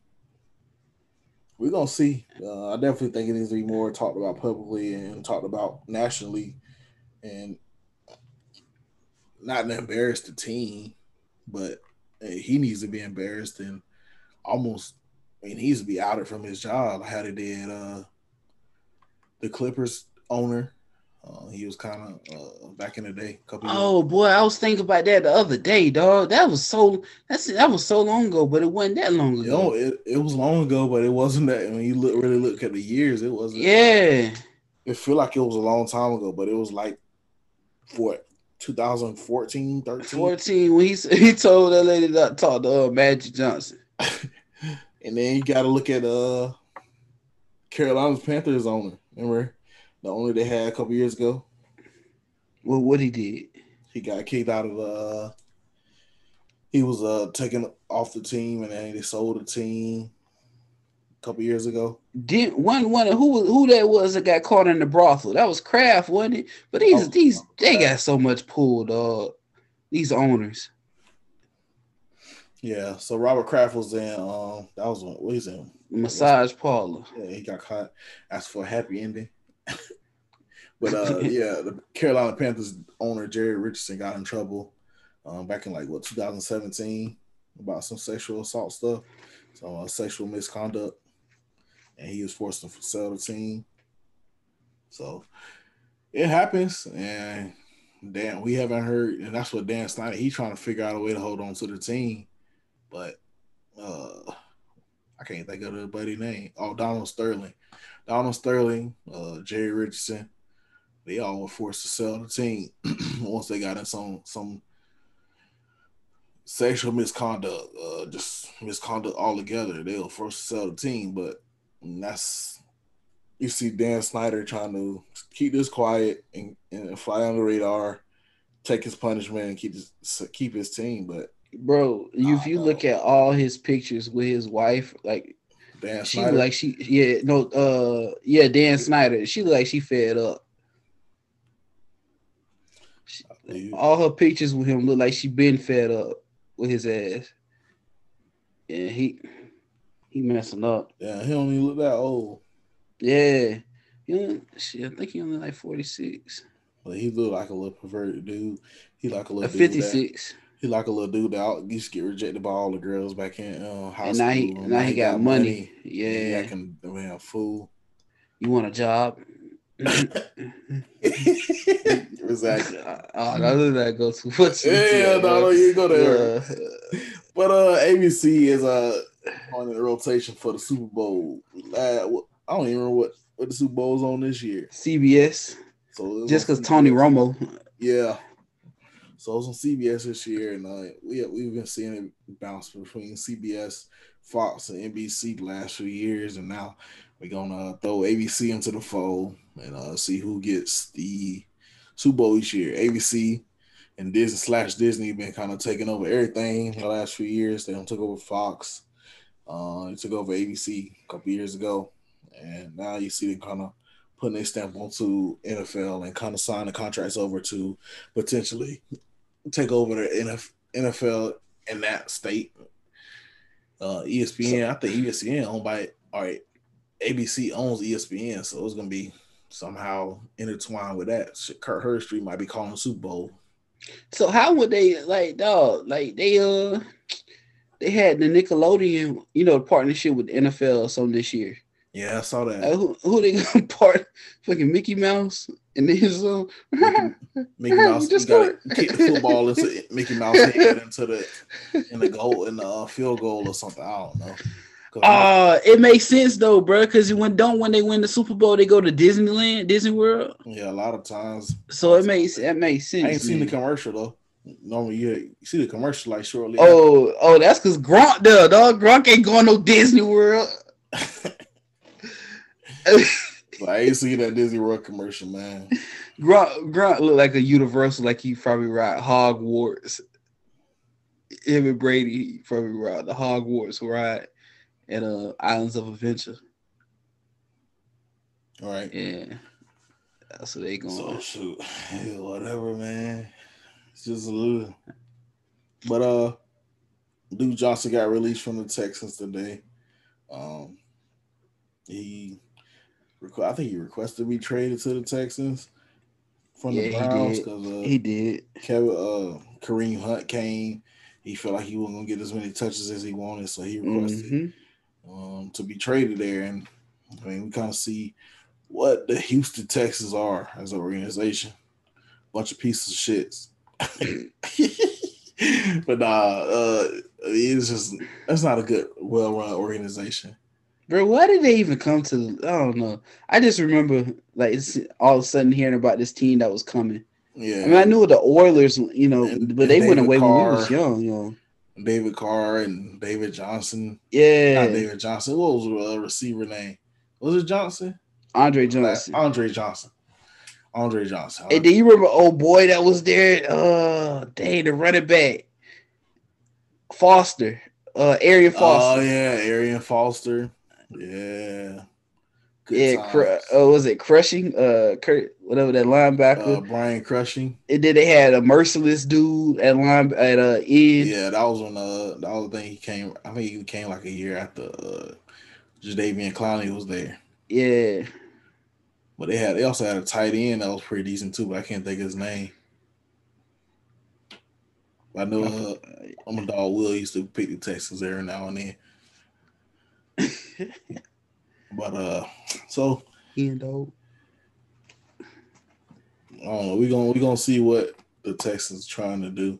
we're gonna see. Uh, I definitely think it needs to be more talked about publicly and talked about nationally, and not embarrass the team, but he needs to be embarrassed and almost. I mean, he needs to be outed from his job. How they did uh, the Clippers owner. Uh, he was kind of uh, back in the day. A couple years Oh boy, I was thinking about that the other day, dog. That was so that's that was so long ago, but it wasn't that long ago. it, it was long ago, but it wasn't that. When you look really look at the years, it wasn't. Yeah. It feel like it was a long time ago, but it was like what 2014, 13. 14 when he *laughs* he told that lady that talk to uh, Magic Johnson. *laughs* And then you got to look at uh Carolina's Panthers owner. Remember the owner they had a couple years ago? Well, what he did. He got kicked out of. Uh, he was uh taken off the team, and then they sold the team a couple years ago. Did one one who was who that was that got caught in the brothel? That was Kraft, wasn't it? But these Oh, these they got so much pull, dog. These owners. Yeah, so Robert Kraft was in. Um, that was what he's in. Massage parlor. Yeah, he got caught. Asked for a happy ending. *laughs* but uh, *laughs* yeah, the Carolina Panthers owner Jerry Richardson got in trouble um, back in like what 2017 about some sexual assault stuff, some uh, sexual misconduct, and he was forced to sell the team. So it happens, and Dan, we haven't heard, and that's what Dan Snyder he's trying to figure out a way to hold on to the team, but uh I can't think of the buddy name. Oh, Donald Sterling. Donald Sterling, uh, Jerry Richardson, they all were forced to sell the team *clears throat* once they got in some some sexual misconduct, uh, just misconduct altogether. They were forced to sell the team, but that's you see Dan Snyder trying to keep this quiet and, and fly on the radar, take his punishment and keep his keep his team, but Bro, you, if you look at all his pictures with his wife, like Dan she like she yeah, no uh yeah, Dan Snyder. She like she fed up. She- all her pictures with him look like she been fed up with his ass. Yeah, he he messing up. yeah, he don't even look that old. Yeah. He only, shit, I think he only like 46. But he look like a little perverted dude. He like a little dude that- 56. He like a little dude that out- used to get rejected by all the girls back in uh, high And school. now he now he got money. Yeah, Yeah. acting man fool. You want a job? *laughs* *laughs* exactly. Oh, no, that go too much. Yeah, no, no, you go there. Yeah. But uh, ABC is uh on the rotation for the Super Bowl. Uh, I don't even remember what what the Super Bowl's on this year. CBS. So just because Tony Romo. Yeah. So it was on CBS this year, and uh, we we've been seeing it bounce between CBS, Fox, and NBC the last few years, and now we're gonna throw ABC into the fold and uh, see who gets the Super Bowl each year. ABC and Disney slash Disney been kind of taking over everything the last few years. They took over Fox. Uh, they took over ABC a couple years ago, and now you see them kind of putting their stamp onto NFL and kind of signing contracts over to potentially take over the NFL in that state. Uh, ESPN, I think ESPN owned by all right, ABC owns ESPN, so it's gonna be somehow intertwined with that. Kirk Herbstreit might be calling Super Bowl. So how would they like dog? Like they uh they had the Nickelodeon, you know, partnership with the NFL something this year. Yeah, I saw that. Uh, who, who they *laughs* gonna part? Fucking Mickey Mouse and then his uh, Mickey, Mickey *laughs* Mouse. just got kick the football into Mickey Mouse head into the in the goal in the uh, field goal or something. I don't know. Uh, it makes sense though, bro. Because when don't when they win the Super Bowl, they go to Disneyland, Disney World. Yeah, a lot of times. So it makes that makes sense. I ain't man. seen the commercial though. Normally, you, you see the commercial like shortly. Oh, oh, that's because Gronk there, dog. Gronk ain't going no Disney World. *laughs* I ain't seen that Disney World commercial, man. *laughs* Gronk, Gronk look like a Universal, like he probably ride Hogwarts. Him and Brady probably ride the Hogwarts ride at uh Islands of Adventure. All right. Yeah. That's what they going. To So shoot, *sighs* yeah, whatever, man. It's just a little. But uh, Duke Johnson got released from the Texans today. Um, he, I think he requested to be traded to the Texans from yeah, the Browns because uh, he did. Kevin, uh, Kareem Hunt came. He felt like he wasn't gonna get as many touches as he wanted, so he requested. Mm-hmm um, to be traded there. And I mean, we kind of see what the Houston Texans are as an organization. Bunch of pieces of shits. *laughs* but nah, uh, it's just that's not a good, well-run organization. Bro, why did they even come to? I don't know. I just remember like it's all of a sudden hearing about this team that was coming. Yeah, I mean, I knew the Oilers, you know, and, but they went away Carr, when we was young, you know. David Carr and David Johnson. Yeah, not David Johnson. What was the uh, receiver name? Was it Johnson? Andre Johnson. Andre Johnson. Andre Johnson. Hey, do you remember old boy that was there? Uh, dang, the running back, Foster, uh, Arian oh, Foster. Oh yeah, Arian Foster. Yeah. Good yeah, cr- uh, was it crushing? Uh, Kurt, whatever that linebacker, uh, Brian Cushing. And then they had a Mercilus dude at line at uh end. Yeah, that was when uh the other thing he came. I think he came like a year after uh Jadeveon Clowney was there. Yeah, but they had they also had a tight end that was pretty decent too, but I can't think of his name. I know uh, I'm a dog. Will used to pick the Texans every now and then. *laughs* But uh, so and. I don't know. We gonna we gonna see what the Texans trying to do.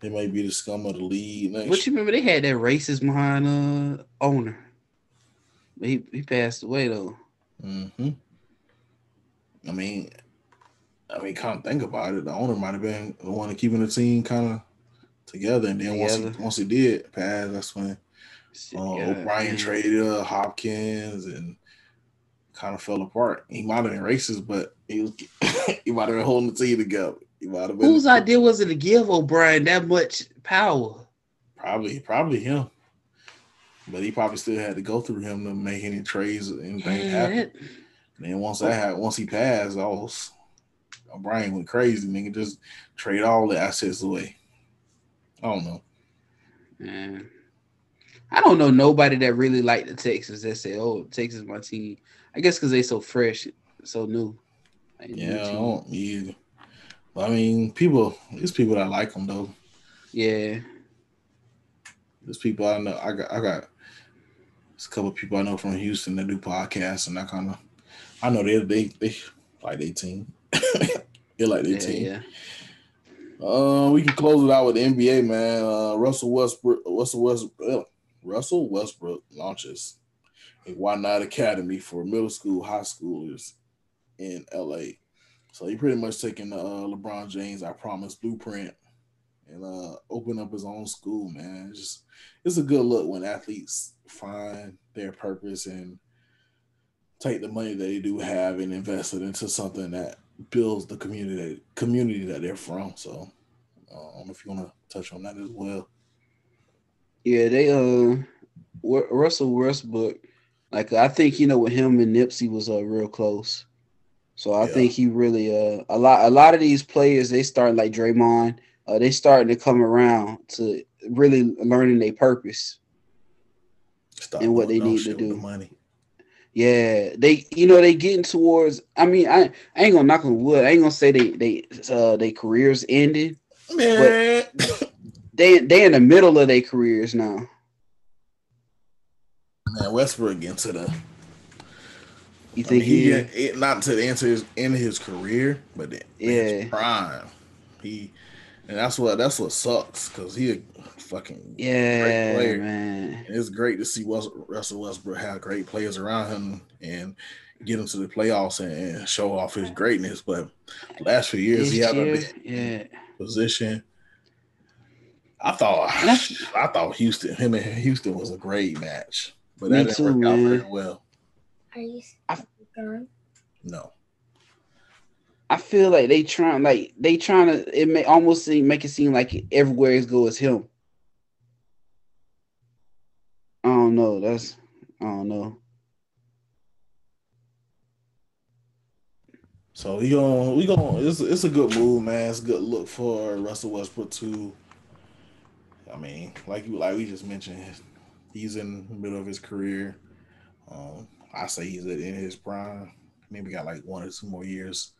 They may be the scum of the league. Next what you remember? They had that racist behind uh owner. He he passed away though. Hmm. I mean, I mean, kind of think about it. The owner might have been the one keeping the team kind of together, and then together. once he once he did pass, that's when uh, yeah, O'Brien traded uh, Hopkins and kind of fell apart. He might have been racist, but he was *laughs* he might have been holding the team together. He might have been. Whose idea was it to give O'Brien that much power? Probably, probably him. But he probably still had to go through him to make any trades or anything yeah. happen. And then once that happened, once he passed, all O'Brien went crazy. Nigga just trade all the assets away. I don't know. Yeah. I don't know nobody that really liked the Texans that say, "Oh, Texas my team." I guess because they so fresh, so new. Like, yeah, I don't either. But I mean, people. There's people that like them though. Yeah. There's people I know. I got. I got. There's a couple people I know from Houston that do podcasts, and I kind of. I know they they they like their team. *laughs* they like their yeah, team. Yeah. Uh, we can close it out with the NBA, man. Uh, Russell Westbrook, Russell Westbrook, Russell Westbrook launches a Why Not Academy for middle school, high schoolers in LA. So he pretty much taking uh, LeBron James, I promise, blueprint and uh, open up his own school, man. It's just it's a good look when athletes find their purpose and take the money that they do have and invest it into something that builds the community community that they're from. So I don't know if you want to touch on that as well. Yeah, they uh Russell Westbrook, like I think you know with him and Nipsey was uh real close. So I yeah. think he really uh a lot a lot of these players they start like Draymond, uh they starting to come around to really learning their purpose Stop and what they need to do. Money. Yeah, they you know they getting towards. I mean, I, I ain't gonna knock on wood. I ain't gonna say they they uh their careers ended, man. But *laughs* they they in the middle of their careers now. Man, Westbrook into the. You think I mean, he, he it, not to the end of his career, but in, yeah, his prime. He and that's what that's what sucks because he a fucking yeah great player. man. And it's great to see Russell Westbrook have great players around him and get him to the playoffs and, and show off his greatness. But last few years this he haven't been yeah position. I thought *sighs* I thought Houston, him and Houston was a great match, but that didn't too, work man. out very well. Are you gone? No. I feel like they trying like they trying to it may almost seem make it seem like everywhere is go is him. I don't know. That's I don't know. So we going we going it's it's a good move, man. It's a good look for Russell Westbrook too. I mean, like you like we just mentioned, he's in the middle of his career. Um, I say he's in his prime. Maybe got like one or two more years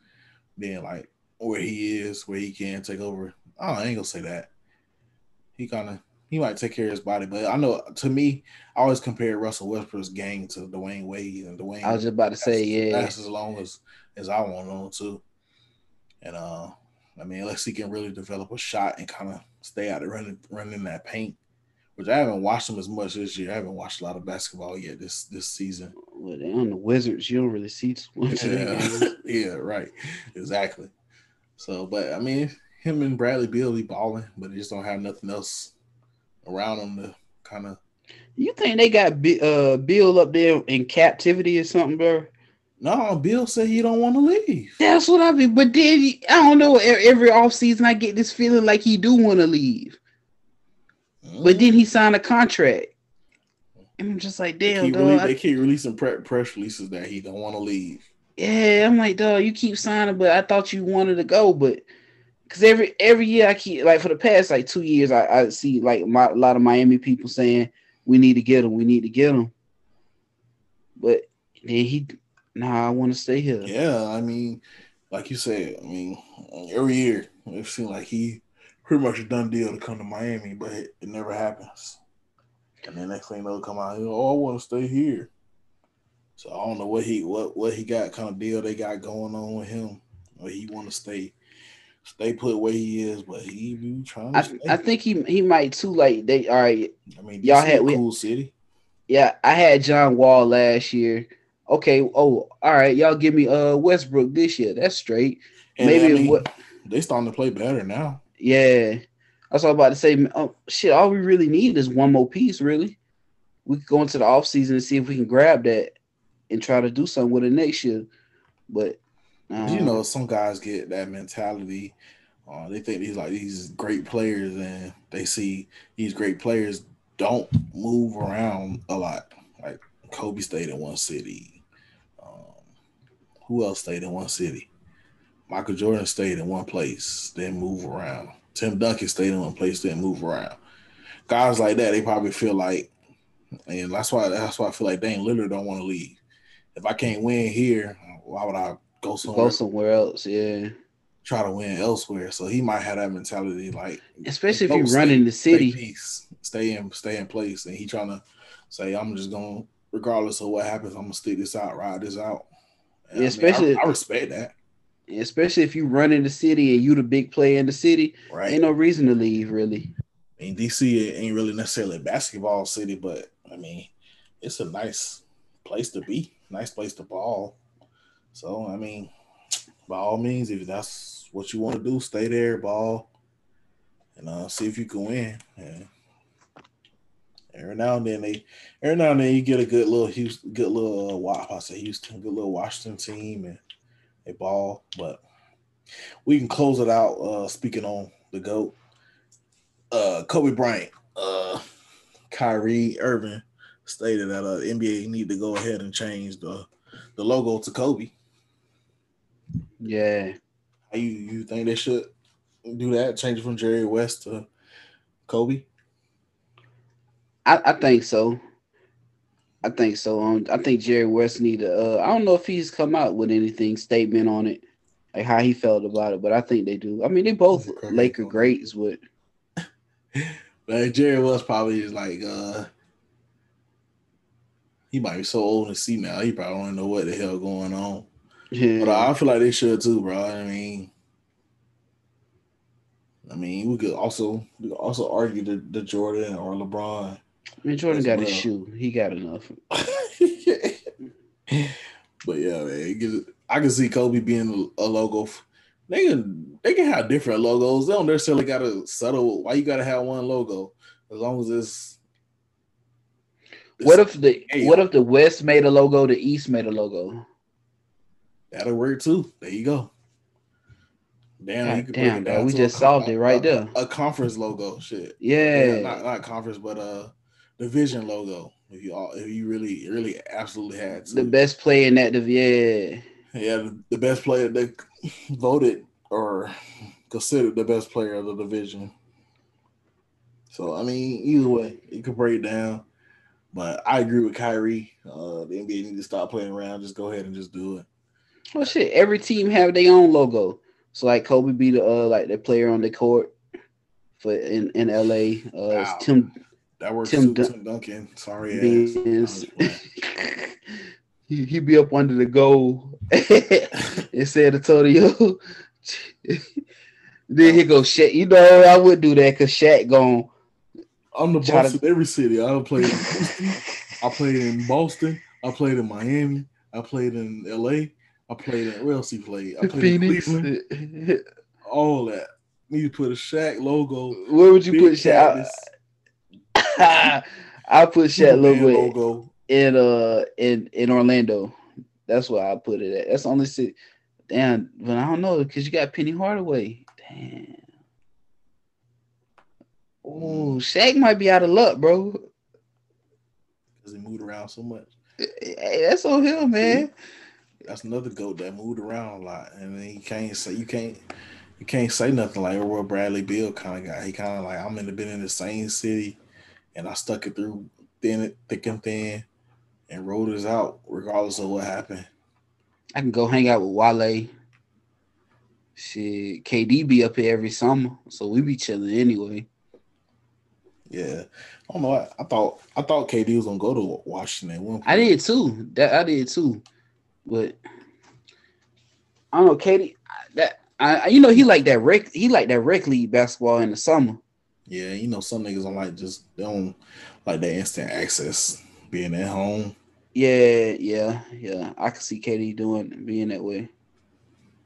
Then like where he is, where he can take over. Oh, I ain't gonna say that. He kind of he might take care of his body, but I know to me, I always compare Russell Westbrook's game to Dwyane Wade and Dwyane. I was just about to say, yeah, that's as long as as I want on too. And uh, I mean, unless he can really develop a shot and kind of stay out of running running that paint, which I haven't watched him as much this year. I haven't watched a lot of basketball yet this this season. Well, on the Wizards, you don't really see. Yeah, *laughs* yeah, right, exactly. So, but I mean, him and Bradley Beal be balling, but they just don't have nothing else around them to kind of. You think they got uh, Beal up there in captivity or something, bro? No, Beal said he don't want to leave. That's what I mean. But then I don't know. Every offseason, I get this feeling like he do want to leave. Mm. But then he signed a contract. And I'm just like, damn, they keep, dog, they keep releasing press releases that he don't want to leave. Yeah, I'm like, dog, you keep signing, but I thought you wanted to go, but because every every year I keep like for the past like two years, I, I see like my, a lot of Miami people saying we need to get him, we need to get him, but then he, nah, I want to stay here. Yeah, I mean, like you said, I mean, every year it seems like he pretty much a done deal to come to Miami, but it, it never happens. And then next thing they'll come out, oh, I want to stay here. So I don't know what he what what he got kind of deal they got going on with him. Or he want to stay stay put where he is, but he be trying. I, I, think he he might too. Like they all right. I mean, y'all had cool we, city. Yeah, I had John Wall last year. Okay, oh, all right, y'all give me uh Westbrook this year. That's straight. And Maybe I mean, what they starting to play better now. Yeah, I was about to say. Oh, shit, all we really need is one more piece. Really, we could go into the off season and see if we can grab that and try to do something with it next year. But um, you know, some guys get that mentality. Uh, they think these like these great players, and they see these great players don't move around a lot. Like Kobe stayed in one city. Who else stayed in one city? Michael Jordan stayed in one place, then move around. Tim Duncan stayed in one place, then move around. Guys like that, they probably feel like, and that's why that's why I feel like Dame Lillard don't want to leave. If I can't win here, why would I go somewhere? Go somewhere else, yeah. Try to win elsewhere. So he might have that mentality, like especially if you run running the city, stay, peace, stay in, stay in place, and he trying to say, "I'm just gonna, regardless of what happens, I'm gonna stick this out, ride this out." Yeah, especially, mean, I, I respect that especially if you run in the city and you the big player in the city, right. ain't no reason to leave really. I mean, DC ain't really necessarily a basketball city, but I mean, it's a nice place to be. Nice place to ball. So I mean, by all means, if that's what you want to do, stay there, ball, and uh, see if you can win. And every now and then they, every now and then you get a good little Houston, good little uh, I say Houston, good little Washington team, and they ball. But we can close it out. Uh, speaking on the goat, uh, Kobe Bryant, uh, Kyrie Irving stated that uh, NBA need to go ahead and change the the logo to Kobe. Yeah. You you think they should do that? Change it from Jerry West to Kobe? I, I think so. I think so. Um, I think Jerry West need to. Uh, I don't know if he's come out with anything statement on it, like how he felt about it, but I think they do. I mean, they both Laker greats, but. *laughs* but Jerry West probably is like, uh, he might be so old and see now. He probably don't know what the hell going on. Yeah. But I feel like they should too, bro. I mean, I mean, we could also we could also argue the, the Jordan or LeBron. I mean, Jordan got well. his shoe. He got enough. *laughs* but yeah, man, I can see Kobe being a logo. They can they can have different logos. They don't necessarily got to settle. Why you got to have one logo? As long as it's. it's what if the hey, What if the West made a logo? The East made a logo. That'll work too. There you go. Damn, God, damn, bro, we just solved it right a, there. A, a, conference logo, shit. Yeah. yeah, not not conference, but uh, division logo. If you all, if you really, really, absolutely had to. the best player in that division. Yeah, yeah, the, the best player that *laughs* voted or considered the best player of the division. So I mean, either way, you could break down. But I agree with Kyrie. Uh, the NBA need to stop playing around. Just go ahead and just do it. Well, shit. Every team have their own logo. So like Kobe be the uh like the player on the court for in in LA. Uh, wow. Tim. That works. Tim, Dun- Tim Duncan. Sorry, *laughs* he he be up under the goal *laughs* and said Antonio. *laughs* then he go Shaq. You know I would do that because Shaq gone. I'm the boss to... of every city. I played in Houston. I played in Boston. I played in Miami. I played in LA. I played at where else he played? I played Phoenix. in Cleveland. All that. You put a Shaq logo. Where would you put Shaq? *laughs* I put Shaq logo, logo in uh in in Orlando. That's where I put it at. That's the only city. Damn, but I don't know because you got Penny Hardaway. Damn. Oh, Shaq might be out of luck, bro. Because he moved around so much. Hey, that's on him, man that's another goat that moved around a lot, and then you can't say you can't you can't say nothing like where Bradley Beal kind of guy. He kind of like I'm in the been in the same city, and I stuck it through thin, thick and thin, and rolled us out regardless of what happened. I can go hang out with Wale. Shit, KD be up here every summer, so we be chilling anyway. Yeah, I don't know. I, I thought I thought KD was gonna go to Washington. I did too. That I did too. But I don't know, KD. That I, you know, he like that rec. He like that rec league basketball in the summer. Yeah, you know, some niggas don't like just they don't like that instant access being at home. Yeah, yeah, yeah. I can see KD doing being that way.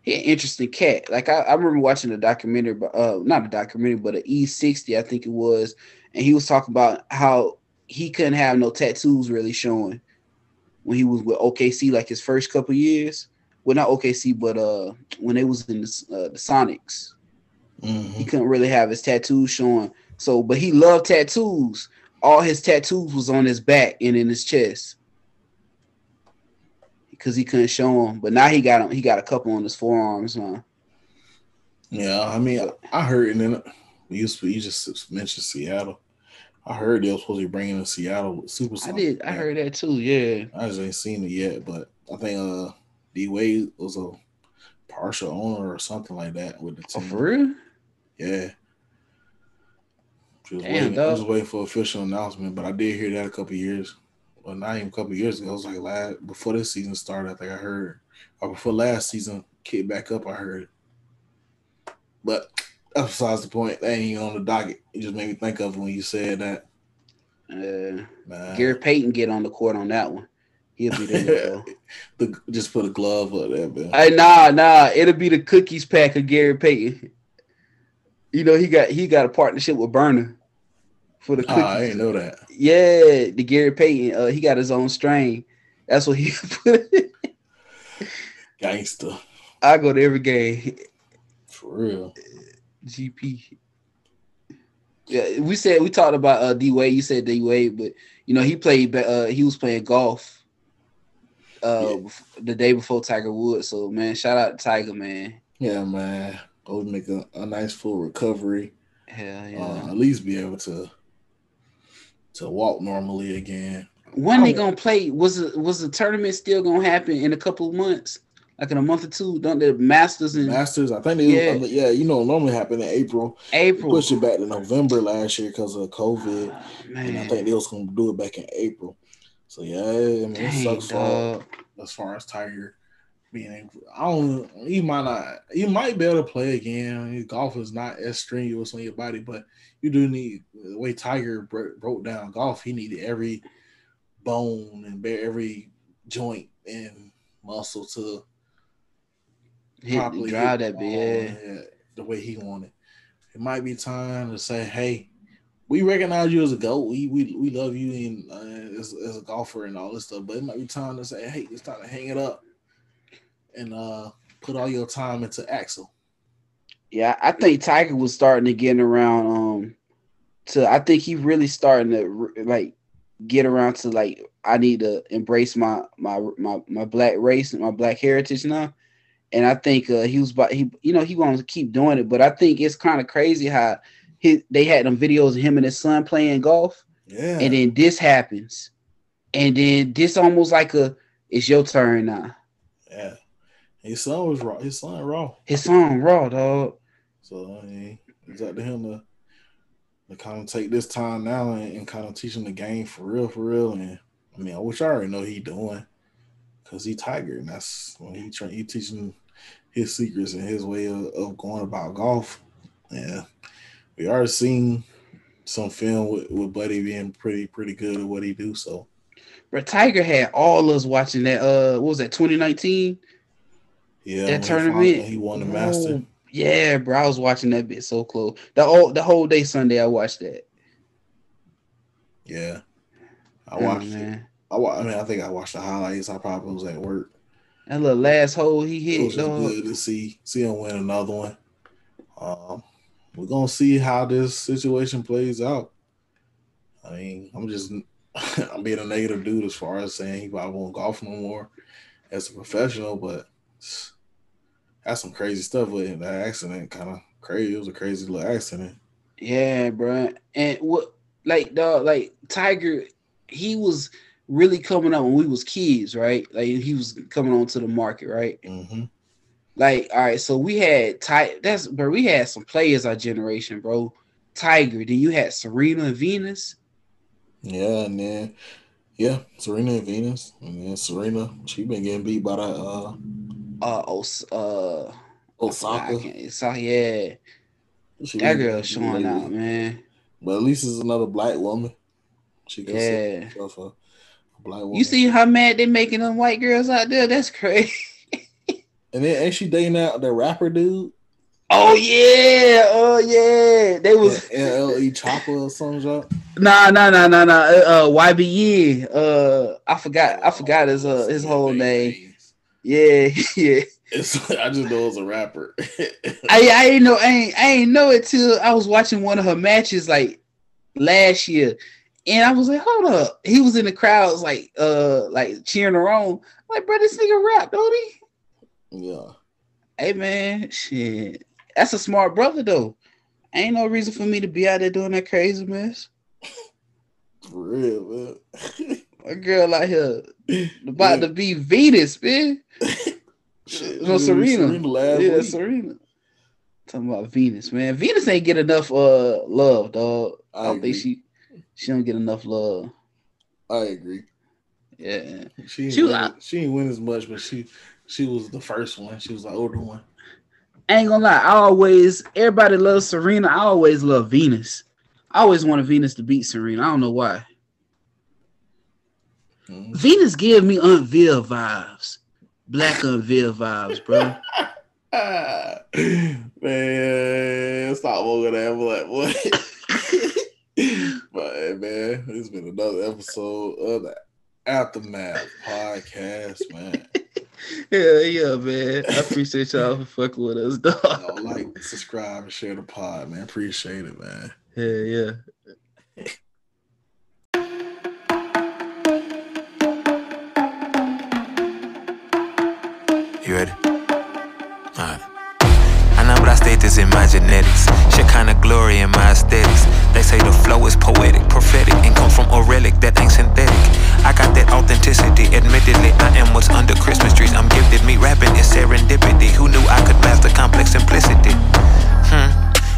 He an interesting cat. Like I, I remember watching a documentary, but uh, not a documentary, but an E60, I think it was, and he was talking about how he couldn't have no tattoos really showing when he was with OKC, like his first couple years. Well, not OKC, but uh, when they was in the, uh, the Sonics, mm-hmm. he couldn't really have his tattoos showing. So, but he loved tattoos. All his tattoos was on his back and in his chest because he couldn't show them. But now he got him. He got a couple on his forearms, huh? Yeah, I mean, I heard, and then you, you just mentioned Seattle. I heard they were supposed to be bringing in Seattle Super. I did. I heard that too. Yeah. I just ain't seen it yet, but I think uh D Wade was a partial owner or something like that with the team. Oh, for real? Yeah. Just Damn, waiting, I was waiting for official announcement, but I did hear that a couple years. Well, not even a couple years ago. It was like last before this season started. I think I heard, or before last season kicked back up. I heard, but that's besides the point. That ain't on the docket. It just made me think of when you said that. Uh, Gary Payton get on the court on that one. He'll be there. *laughs* the, just put a glove up there, man. Hey, nah, nah. It'll be the cookies pack of Gary Payton. You know he got he got a partnership with Berner for the cookies. Oh, I didn't know that. Yeah, the Gary Payton. Uh, he got his own strain. That's what he *laughs* put. Gangster. I go to every game. For real. GP. Yeah, we said we talked about uh, D Wade. You said D Wade, but you know he played. Uh, he was playing golf. Uh, yeah. the day before Tiger Woods. So man, shout out to Tiger, man. Yeah, man. Go make a, a nice full recovery. Hell yeah. Uh, at least be able to to walk normally again. When they gonna play? Was it was the tournament still gonna happen in a couple of months? Like in a month or two? Don't the Masters and Masters? I think they yeah, yeah you know normally happen in April. April push it back to November last year because of COVID, oh, and I think they was gonna do it back in April. So yeah, I mean, Dang, it sucks for as far as Tiger being able. I don't. you might not. you might be able to play again. Golf is not as strenuous on your body, but you do need the way Tiger broke down golf. He needed every bone and bear every joint and muscle to hit, properly drive that bit yeah, the way he wanted. It might be time to say, "Hey, we recognize you as a goat. We we, we love you and uh, as, as a golfer and all this stuff. But it might be time to say, hey, it's time to hang it up and uh, put all your time into Axel. Yeah, I think Tiger was starting to get around. Um, to I think he really starting to like get around to like I need to embrace my my my my black race and my black heritage now. And I think uh, he was, but he, you know, he wants to keep doing it. But I think it's kind of crazy how he, they had them videos of him and his son playing golf. Yeah. And then this happens. And then this almost like a it's your turn now. Yeah. His son was raw. His son raw. His son raw, dog. So I mean, it's up to him to, to kind of take this time now and, and kind of teach him the game for real, for real. And I mean, I wish I already know he doing because he Tiger, and that's when he trying he teaching his secrets and his way of, of going about golf. Yeah, we already seen some film with, with Buddy being pretty pretty good at what he do. So, but Tiger had all us watching that. Uh, what was that? 2019. Yeah, that tournament. He, he won the Master. Oh, yeah, bro, I was watching that bit so close. The whole the whole day Sunday, I watched that. Yeah, I watched oh, it. I, I mean, I think I watched the highlights. I probably was at work. That little last hole he hit. It was good to see see him win another one. Um, we're gonna see how this situation plays out. I mean, I'm just *laughs* I'm being a negative dude as far as saying he probably won't golf no more as a professional, but that's some crazy stuff with him. That accident kind of crazy. It was a crazy little accident. Yeah, bro. And what like dog, like Tiger, he was really coming up when we was kids, right? Like he was coming onto the market, right? Mm-hmm. Like, all right, so we had Tiger. that's but we had some players our generation, bro. Tiger, then you had Serena and Venus. Yeah, and then yeah, Serena and Venus. And then Serena, she been getting beat by that uh uh Os- uh Osaka. So yeah. She that girl showing out, man. But at least it's another black woman. She can yeah. a, a black woman. You see how mad they making them white girls out there? That's crazy. *laughs* And then ain't she dating out the rapper dude? Oh yeah, oh yeah. They was NLE Choppa or something. Nah, nah, nah, nah, nah. Uh, uh YBN. Uh, I forgot. I forgot his uh his whole name. Yeah, *laughs* yeah. It's, I just know it's a rapper. *laughs* I I ain't know I ain't I ain't know it till I was watching one of her matches like last year, and I was like, hold up. He was in the crowds like uh like cheering her on. I'm like, bro, this nigga rap, don't he? Yeah. Hey man, shit. That's a smart brother though. Ain't no reason for me to be out there doing that crazy mess. *laughs* For real, man. A girl out here about yeah. to be Venus, man. *laughs* No, Serena. Serena yeah, week. Serena. Talking about Venus, man. Venus ain't get enough uh love, dog. I, I don't agree. think she she don't get enough love. I agree. Yeah. She ain't, she, win, she ain't win as much, but she she was the first one. She was the older one. I ain't gonna lie. I always everybody loves Serena. I always love Venus. I always wanted Venus to beat Serena. I don't know why. Mm-hmm. Venus give me unveil vibes, black unveil vibes, bro. *laughs* man, stop moving that black *laughs* boy. but man, it's been another episode of the Aftermath podcast, man. *laughs* Yeah, yeah, man. I appreciate y'all for fucking with us, dog. Y'all like, subscribe, and share the pod, man. Appreciate it, man. Yeah, yeah. You ready? Alright. I know what I state is in my genetics. Shit kinda glory in my aesthetics. They say the flow is poetic, prophetic, and come from a relic that ain't synthetic. I got that authenticity, admittedly. I am what's under Christmas trees. I'm gifted. Me rapping is serendipity. Who knew I could master complex simplicity? Hmm.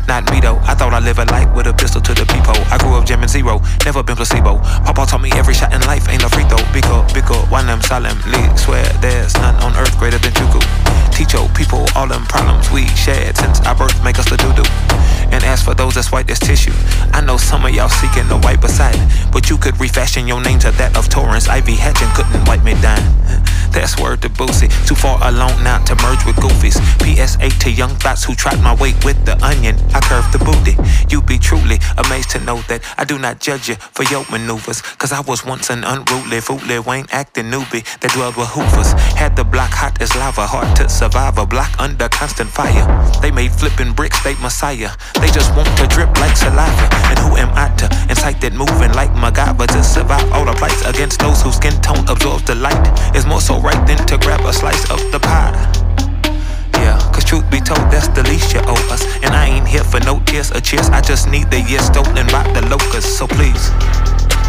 Not me though. I thought I live a life with a pistol to the peephole. I grew up jamming zero, never been placebo. Papa taught me every shot in life ain't a free throw. Biko, biko, one them solemnly swear there's none on earth greater than Chuku. Teach your people all them problems we shared since our birth make us the doo doo. And as for those that's white as tissue, I know some of y'all seeking the white beside, but you could refashion your name to that of Torrance. Ivy Hatching couldn't wipe me down. *laughs* That's word to Boosie. Too far alone now to merge with goofies. PSA to young thoughts who tried my weight with the onion. I curve the booty. You'd be truly amazed to know that I do not judge you for your maneuvers. Cause I was once an unruly, foolly, Wayne acting newbie that dwelled with hoovers. Had the block hot as lava, hard to survive a block under constant fire. They made flipping bricks, they messiah. They just want to drip like saliva. And who am I to incite that moving like MacGyver to survive all the fights against those whose skin tone absorbs the light? It's more so right than to grab a slice of the pie. Yeah, cause truth be told, that's the least you owe us. And I ain't here for no tears or cheers. I just need the years stolen by the locusts. So please,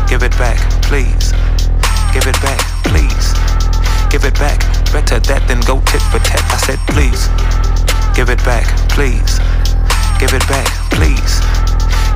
give it back, please. Give it back, please. Give it back. Better that than go tit for tat. I said, please. Give it back, please. Give it back, please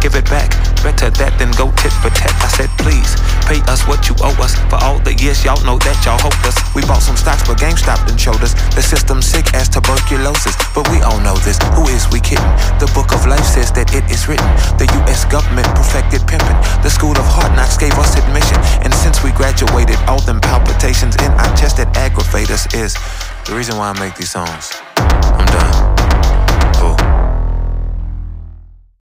give it back. Better that than go tit for tat. I said, please pay us what you owe us for all the years y'all know that y'all hoped us. We bought some stocks, but GameStop done showed us the system sick as tuberculosis. But we all know this. Who is we kidding? The book of life says that it is written. The U.S. government perfected pimping. The school of hard knocks gave us admission, and since we graduated, all them palpitations in our chest that aggravate us is the reason why I make these songs.